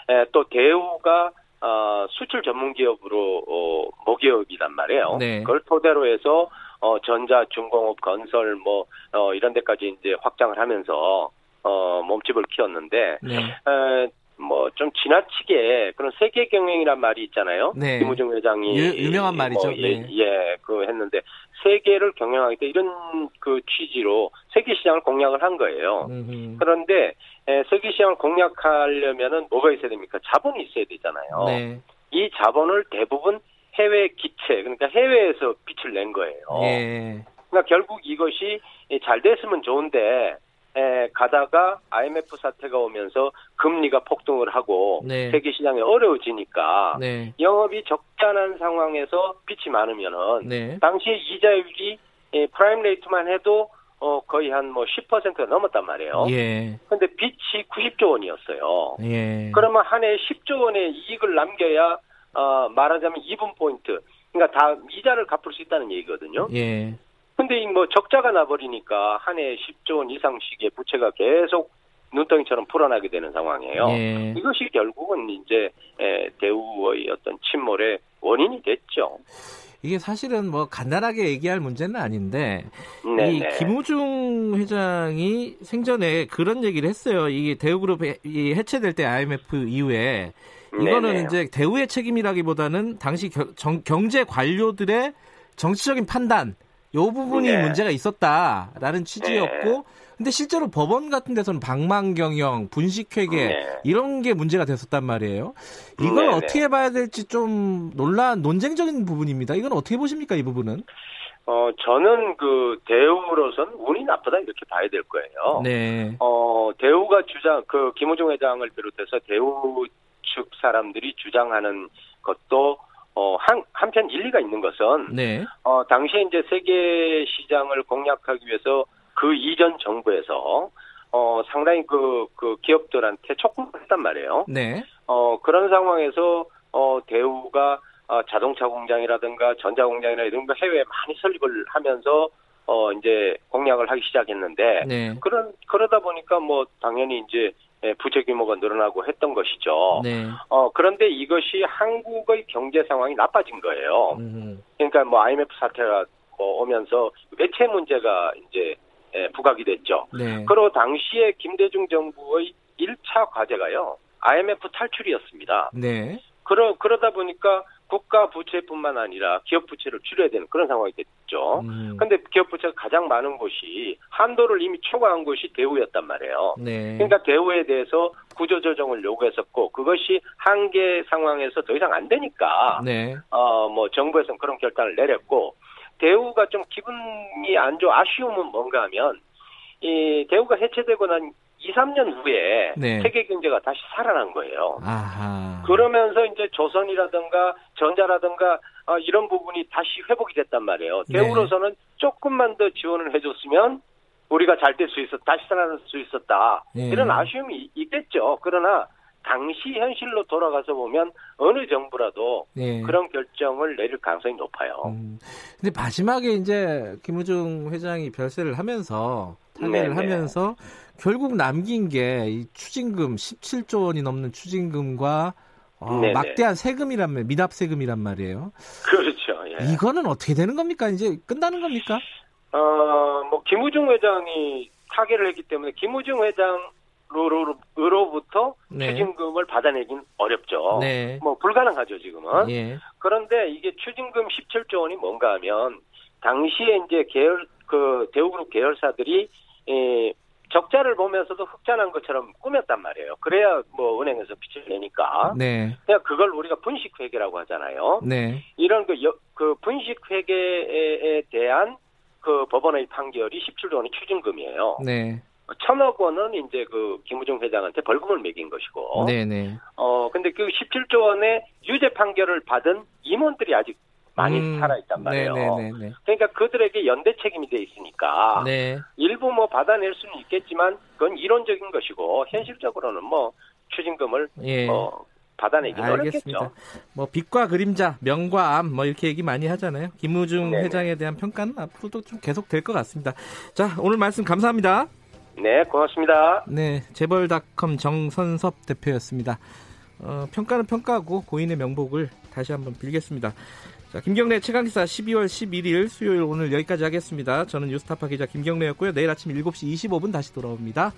에, 또 대우가 어, 수출 전문 기업으로 어, 모기업이란 말이에요. 네. 그걸 토대로 해서 어, 전자, 중공업, 건설 뭐 어, 이런 데까지 이제 확장을 하면서 어, 몸집을 키웠는데 네. 에, 뭐 좀 지나치게 그런 세계 경영이란 말이 있잖아요. 네. 김우중 회장이 유, 명한 말이죠. 뭐, 예, 네. 예, 그 했는데 세계를 경영하기 때 이런 그 취지로 세계 시장을 공략을 한 거예요. 음흠. 그런데 에, 세계 시장을 공략하려면은 뭐가 있어야 됩니까? 자본이 있어야 되잖아요. 네. 이 자본을 대부분 해외 기체 그러니까 해외에서 빛을 낸 거예요. 예. 그러니까 결국 이것이 잘 됐으면 좋은데 에, 가다가 IMF 사태가 오면서 금리가 폭등을 하고 네. 세계 시장이 어려워지니까 네. 영업이 적잖은 상황에서 빚이 많으면은 네. 당시에 이자율이 에, prime rate만 해도 어, 거의 한 뭐 10%가 넘었단 말이에요. 예. 근데 빚이 90조 원이었어요. 예. 그러면 한 해에 10조 원의 이익을 남겨야 어, 말하자면 2분 포인트. 그러니까 다 이자를 갚을 수 있다는 얘기거든요. 예. 근데 뭐 적자가 나버리니까 한 해 10조 원 이상씩의 부채가 계속 눈덩이처럼 풀어나게 되는 상황이에요. 예. 이것이 결국은 이제 대우의 어떤 침몰의 원인이 됐죠. 이게 사실은 뭐 간단하게 얘기할 문제는 아닌데 네네. 이 김우중 회장이 생전에 그런 얘기를 했어요. 이게 대우그룹이 해체될 때 IMF 이후에 이거는 네네. 이제 대우의 책임이라기보다는 당시 겨, 정, 경제 관료들의 정치적인 판단 요 부분이 네. 문제가 있었다라는 취지였고 네. 근데 실제로 법원 같은 데서는 방망 경영, 분식 회계 네. 이런 게 문제가 됐었단 말이에요. 이걸 네, 네. 어떻게 봐야 될지 좀 논란 논쟁적인 부분입니다. 이건 어떻게 보십니까 이 부분은? 어 저는 그 대우로선 운이 나쁘다 이렇게 봐야 될 거예요. 네. 어 대우가 주장 그 김호중 회장을 비롯해서 대우 측 사람들이 주장하는 것도 어, 한, 한편 일리가 있는 것은, 네. 어, 당시에 이제 세계 시장을 공략하기 위해서 그 이전 정부에서, 어, 상당히 그, 그 기업들한테 촉구를 했단 말이에요. 네. 어, 그런 상황에서, 어, 대우가, 어, 자동차 공장이라든가 전자 공장이나 이런 거 해외에 많이 설립을 하면서, 어, 이제 공략을 하기 시작했는데, 네. 그런, 그러다 보니까 뭐, 당연히 이제 예, 부채 규모가 늘어나고 했던 것이죠. 네. 어, 그런데 이것이 한국의 경제 상황이 나빠진 거예요. 음. 그러니까 뭐 IMF 사태가 뭐 오면서 외채 문제가 이제 예, 부각이 됐죠. 네. 그리고 당시에 김대중 정부의 1차 과제가요. IMF 탈출이었습니다. 네. 그러, 그러다 보니까 국가 부채뿐만 아니라 기업 부채를 줄여야 되는 그런 상황이 됐죠. 그런데 음. 기업 부채가 가장 많은 곳이 한도를 이미 초과한 곳이 대우였단 말이에요. 네. 그러니까 대우에 대해서 구조 조정을 요구했었고 그것이 한계 상황에서 더 이상 안 되니까 네. 어뭐 정부에서는 그런 결단을 내렸고 대우가 좀 기분이 안 좋아 아쉬움은 뭔가 하면 이 대우가 해체되고 난 2, 3년 후에 네. 세계 경제가 다시 살아난 거예요. 아하. 그러면서 이제 조선이라든가 전자라든가 어, 이런 부분이 다시 회복이 됐단 말이에요. 네. 대우로서는 조금만 더 지원을 해줬으면 우리가 잘 될 수 있었, 다시 살아날 수 있었다. 네. 이런 아쉬움이 있겠죠. 그러나 당시 현실로 돌아가서 보면 어느 정부라도 네. 그런 결정을 내릴 가능성이 높아요. 음. 근데 마지막에 이제 김우중 회장이 별세를 하면서 탄핵을 하면서 결국 남긴 게 이 추징금 17조 원이 넘는 추징금과 어, 막대한 세금이란 말, 미납 세금이란 말이에요. 그렇죠. 예. 이거는 어떻게 되는 겁니까? 이제 끝나는 겁니까? 어, 뭐 김우중 회장이 타결을 했기 때문에 김우중 회장으로부터 네. 추징금을 받아내긴 어렵죠. 네. 뭐 불가능하죠 지금은. 예. 그런데 이게 추징금 17조 원이 뭔가 하면 당시에 이제 계열 그 대우그룹 계열사들이 에, 적자를 보면서도 흑자난 것처럼 꾸몄단 말이에요. 그래야 뭐 은행에서 빚을 내니까. 네. 그냥 그걸 우리가 분식 회계라고 하잖아요. 네. 이런 그, 여, 그 분식 회계에 대한 그 법원의 판결이 17조 원의 추징금이에요. 네. 천억 원은 이제 그 김우중 회장한테 벌금을 매긴 것이고. 네네. 네. 어 근데 그 17조 원의 유죄 판결을 받은 임원들이 아직 많이 음, 살아있단 말이에요. 네네네네. 그러니까 그들에게 연대 책임이 돼 있으니까 네. 일부 뭐 받아낼 수는 있겠지만 그건 이론적인 것이고 현실적으로는 뭐 추징금을 예. 뭐 받아내기 어렵겠죠. 뭐 빛과 그림자, 명과 암, 뭐 이렇게 얘기 많이 하잖아요. 김우중 네네. 회장에 대한 평가는 앞으로도 좀 계속 될 것 같습니다. 자, 오늘 말씀 감사합니다. 네, 고맙습니다. 네, 재벌닷컴 정선섭 대표였습니다. 어, 평가는 평가고 고인의 명복을 다시 한번 빌겠습니다. 자, 김경래 최강기사 12월 11일 수요일 오늘 여기까지 하겠습니다. 저는 뉴스타파 기자 김경래였고요. 내일 아침 7시 25분 다시 돌아옵니다.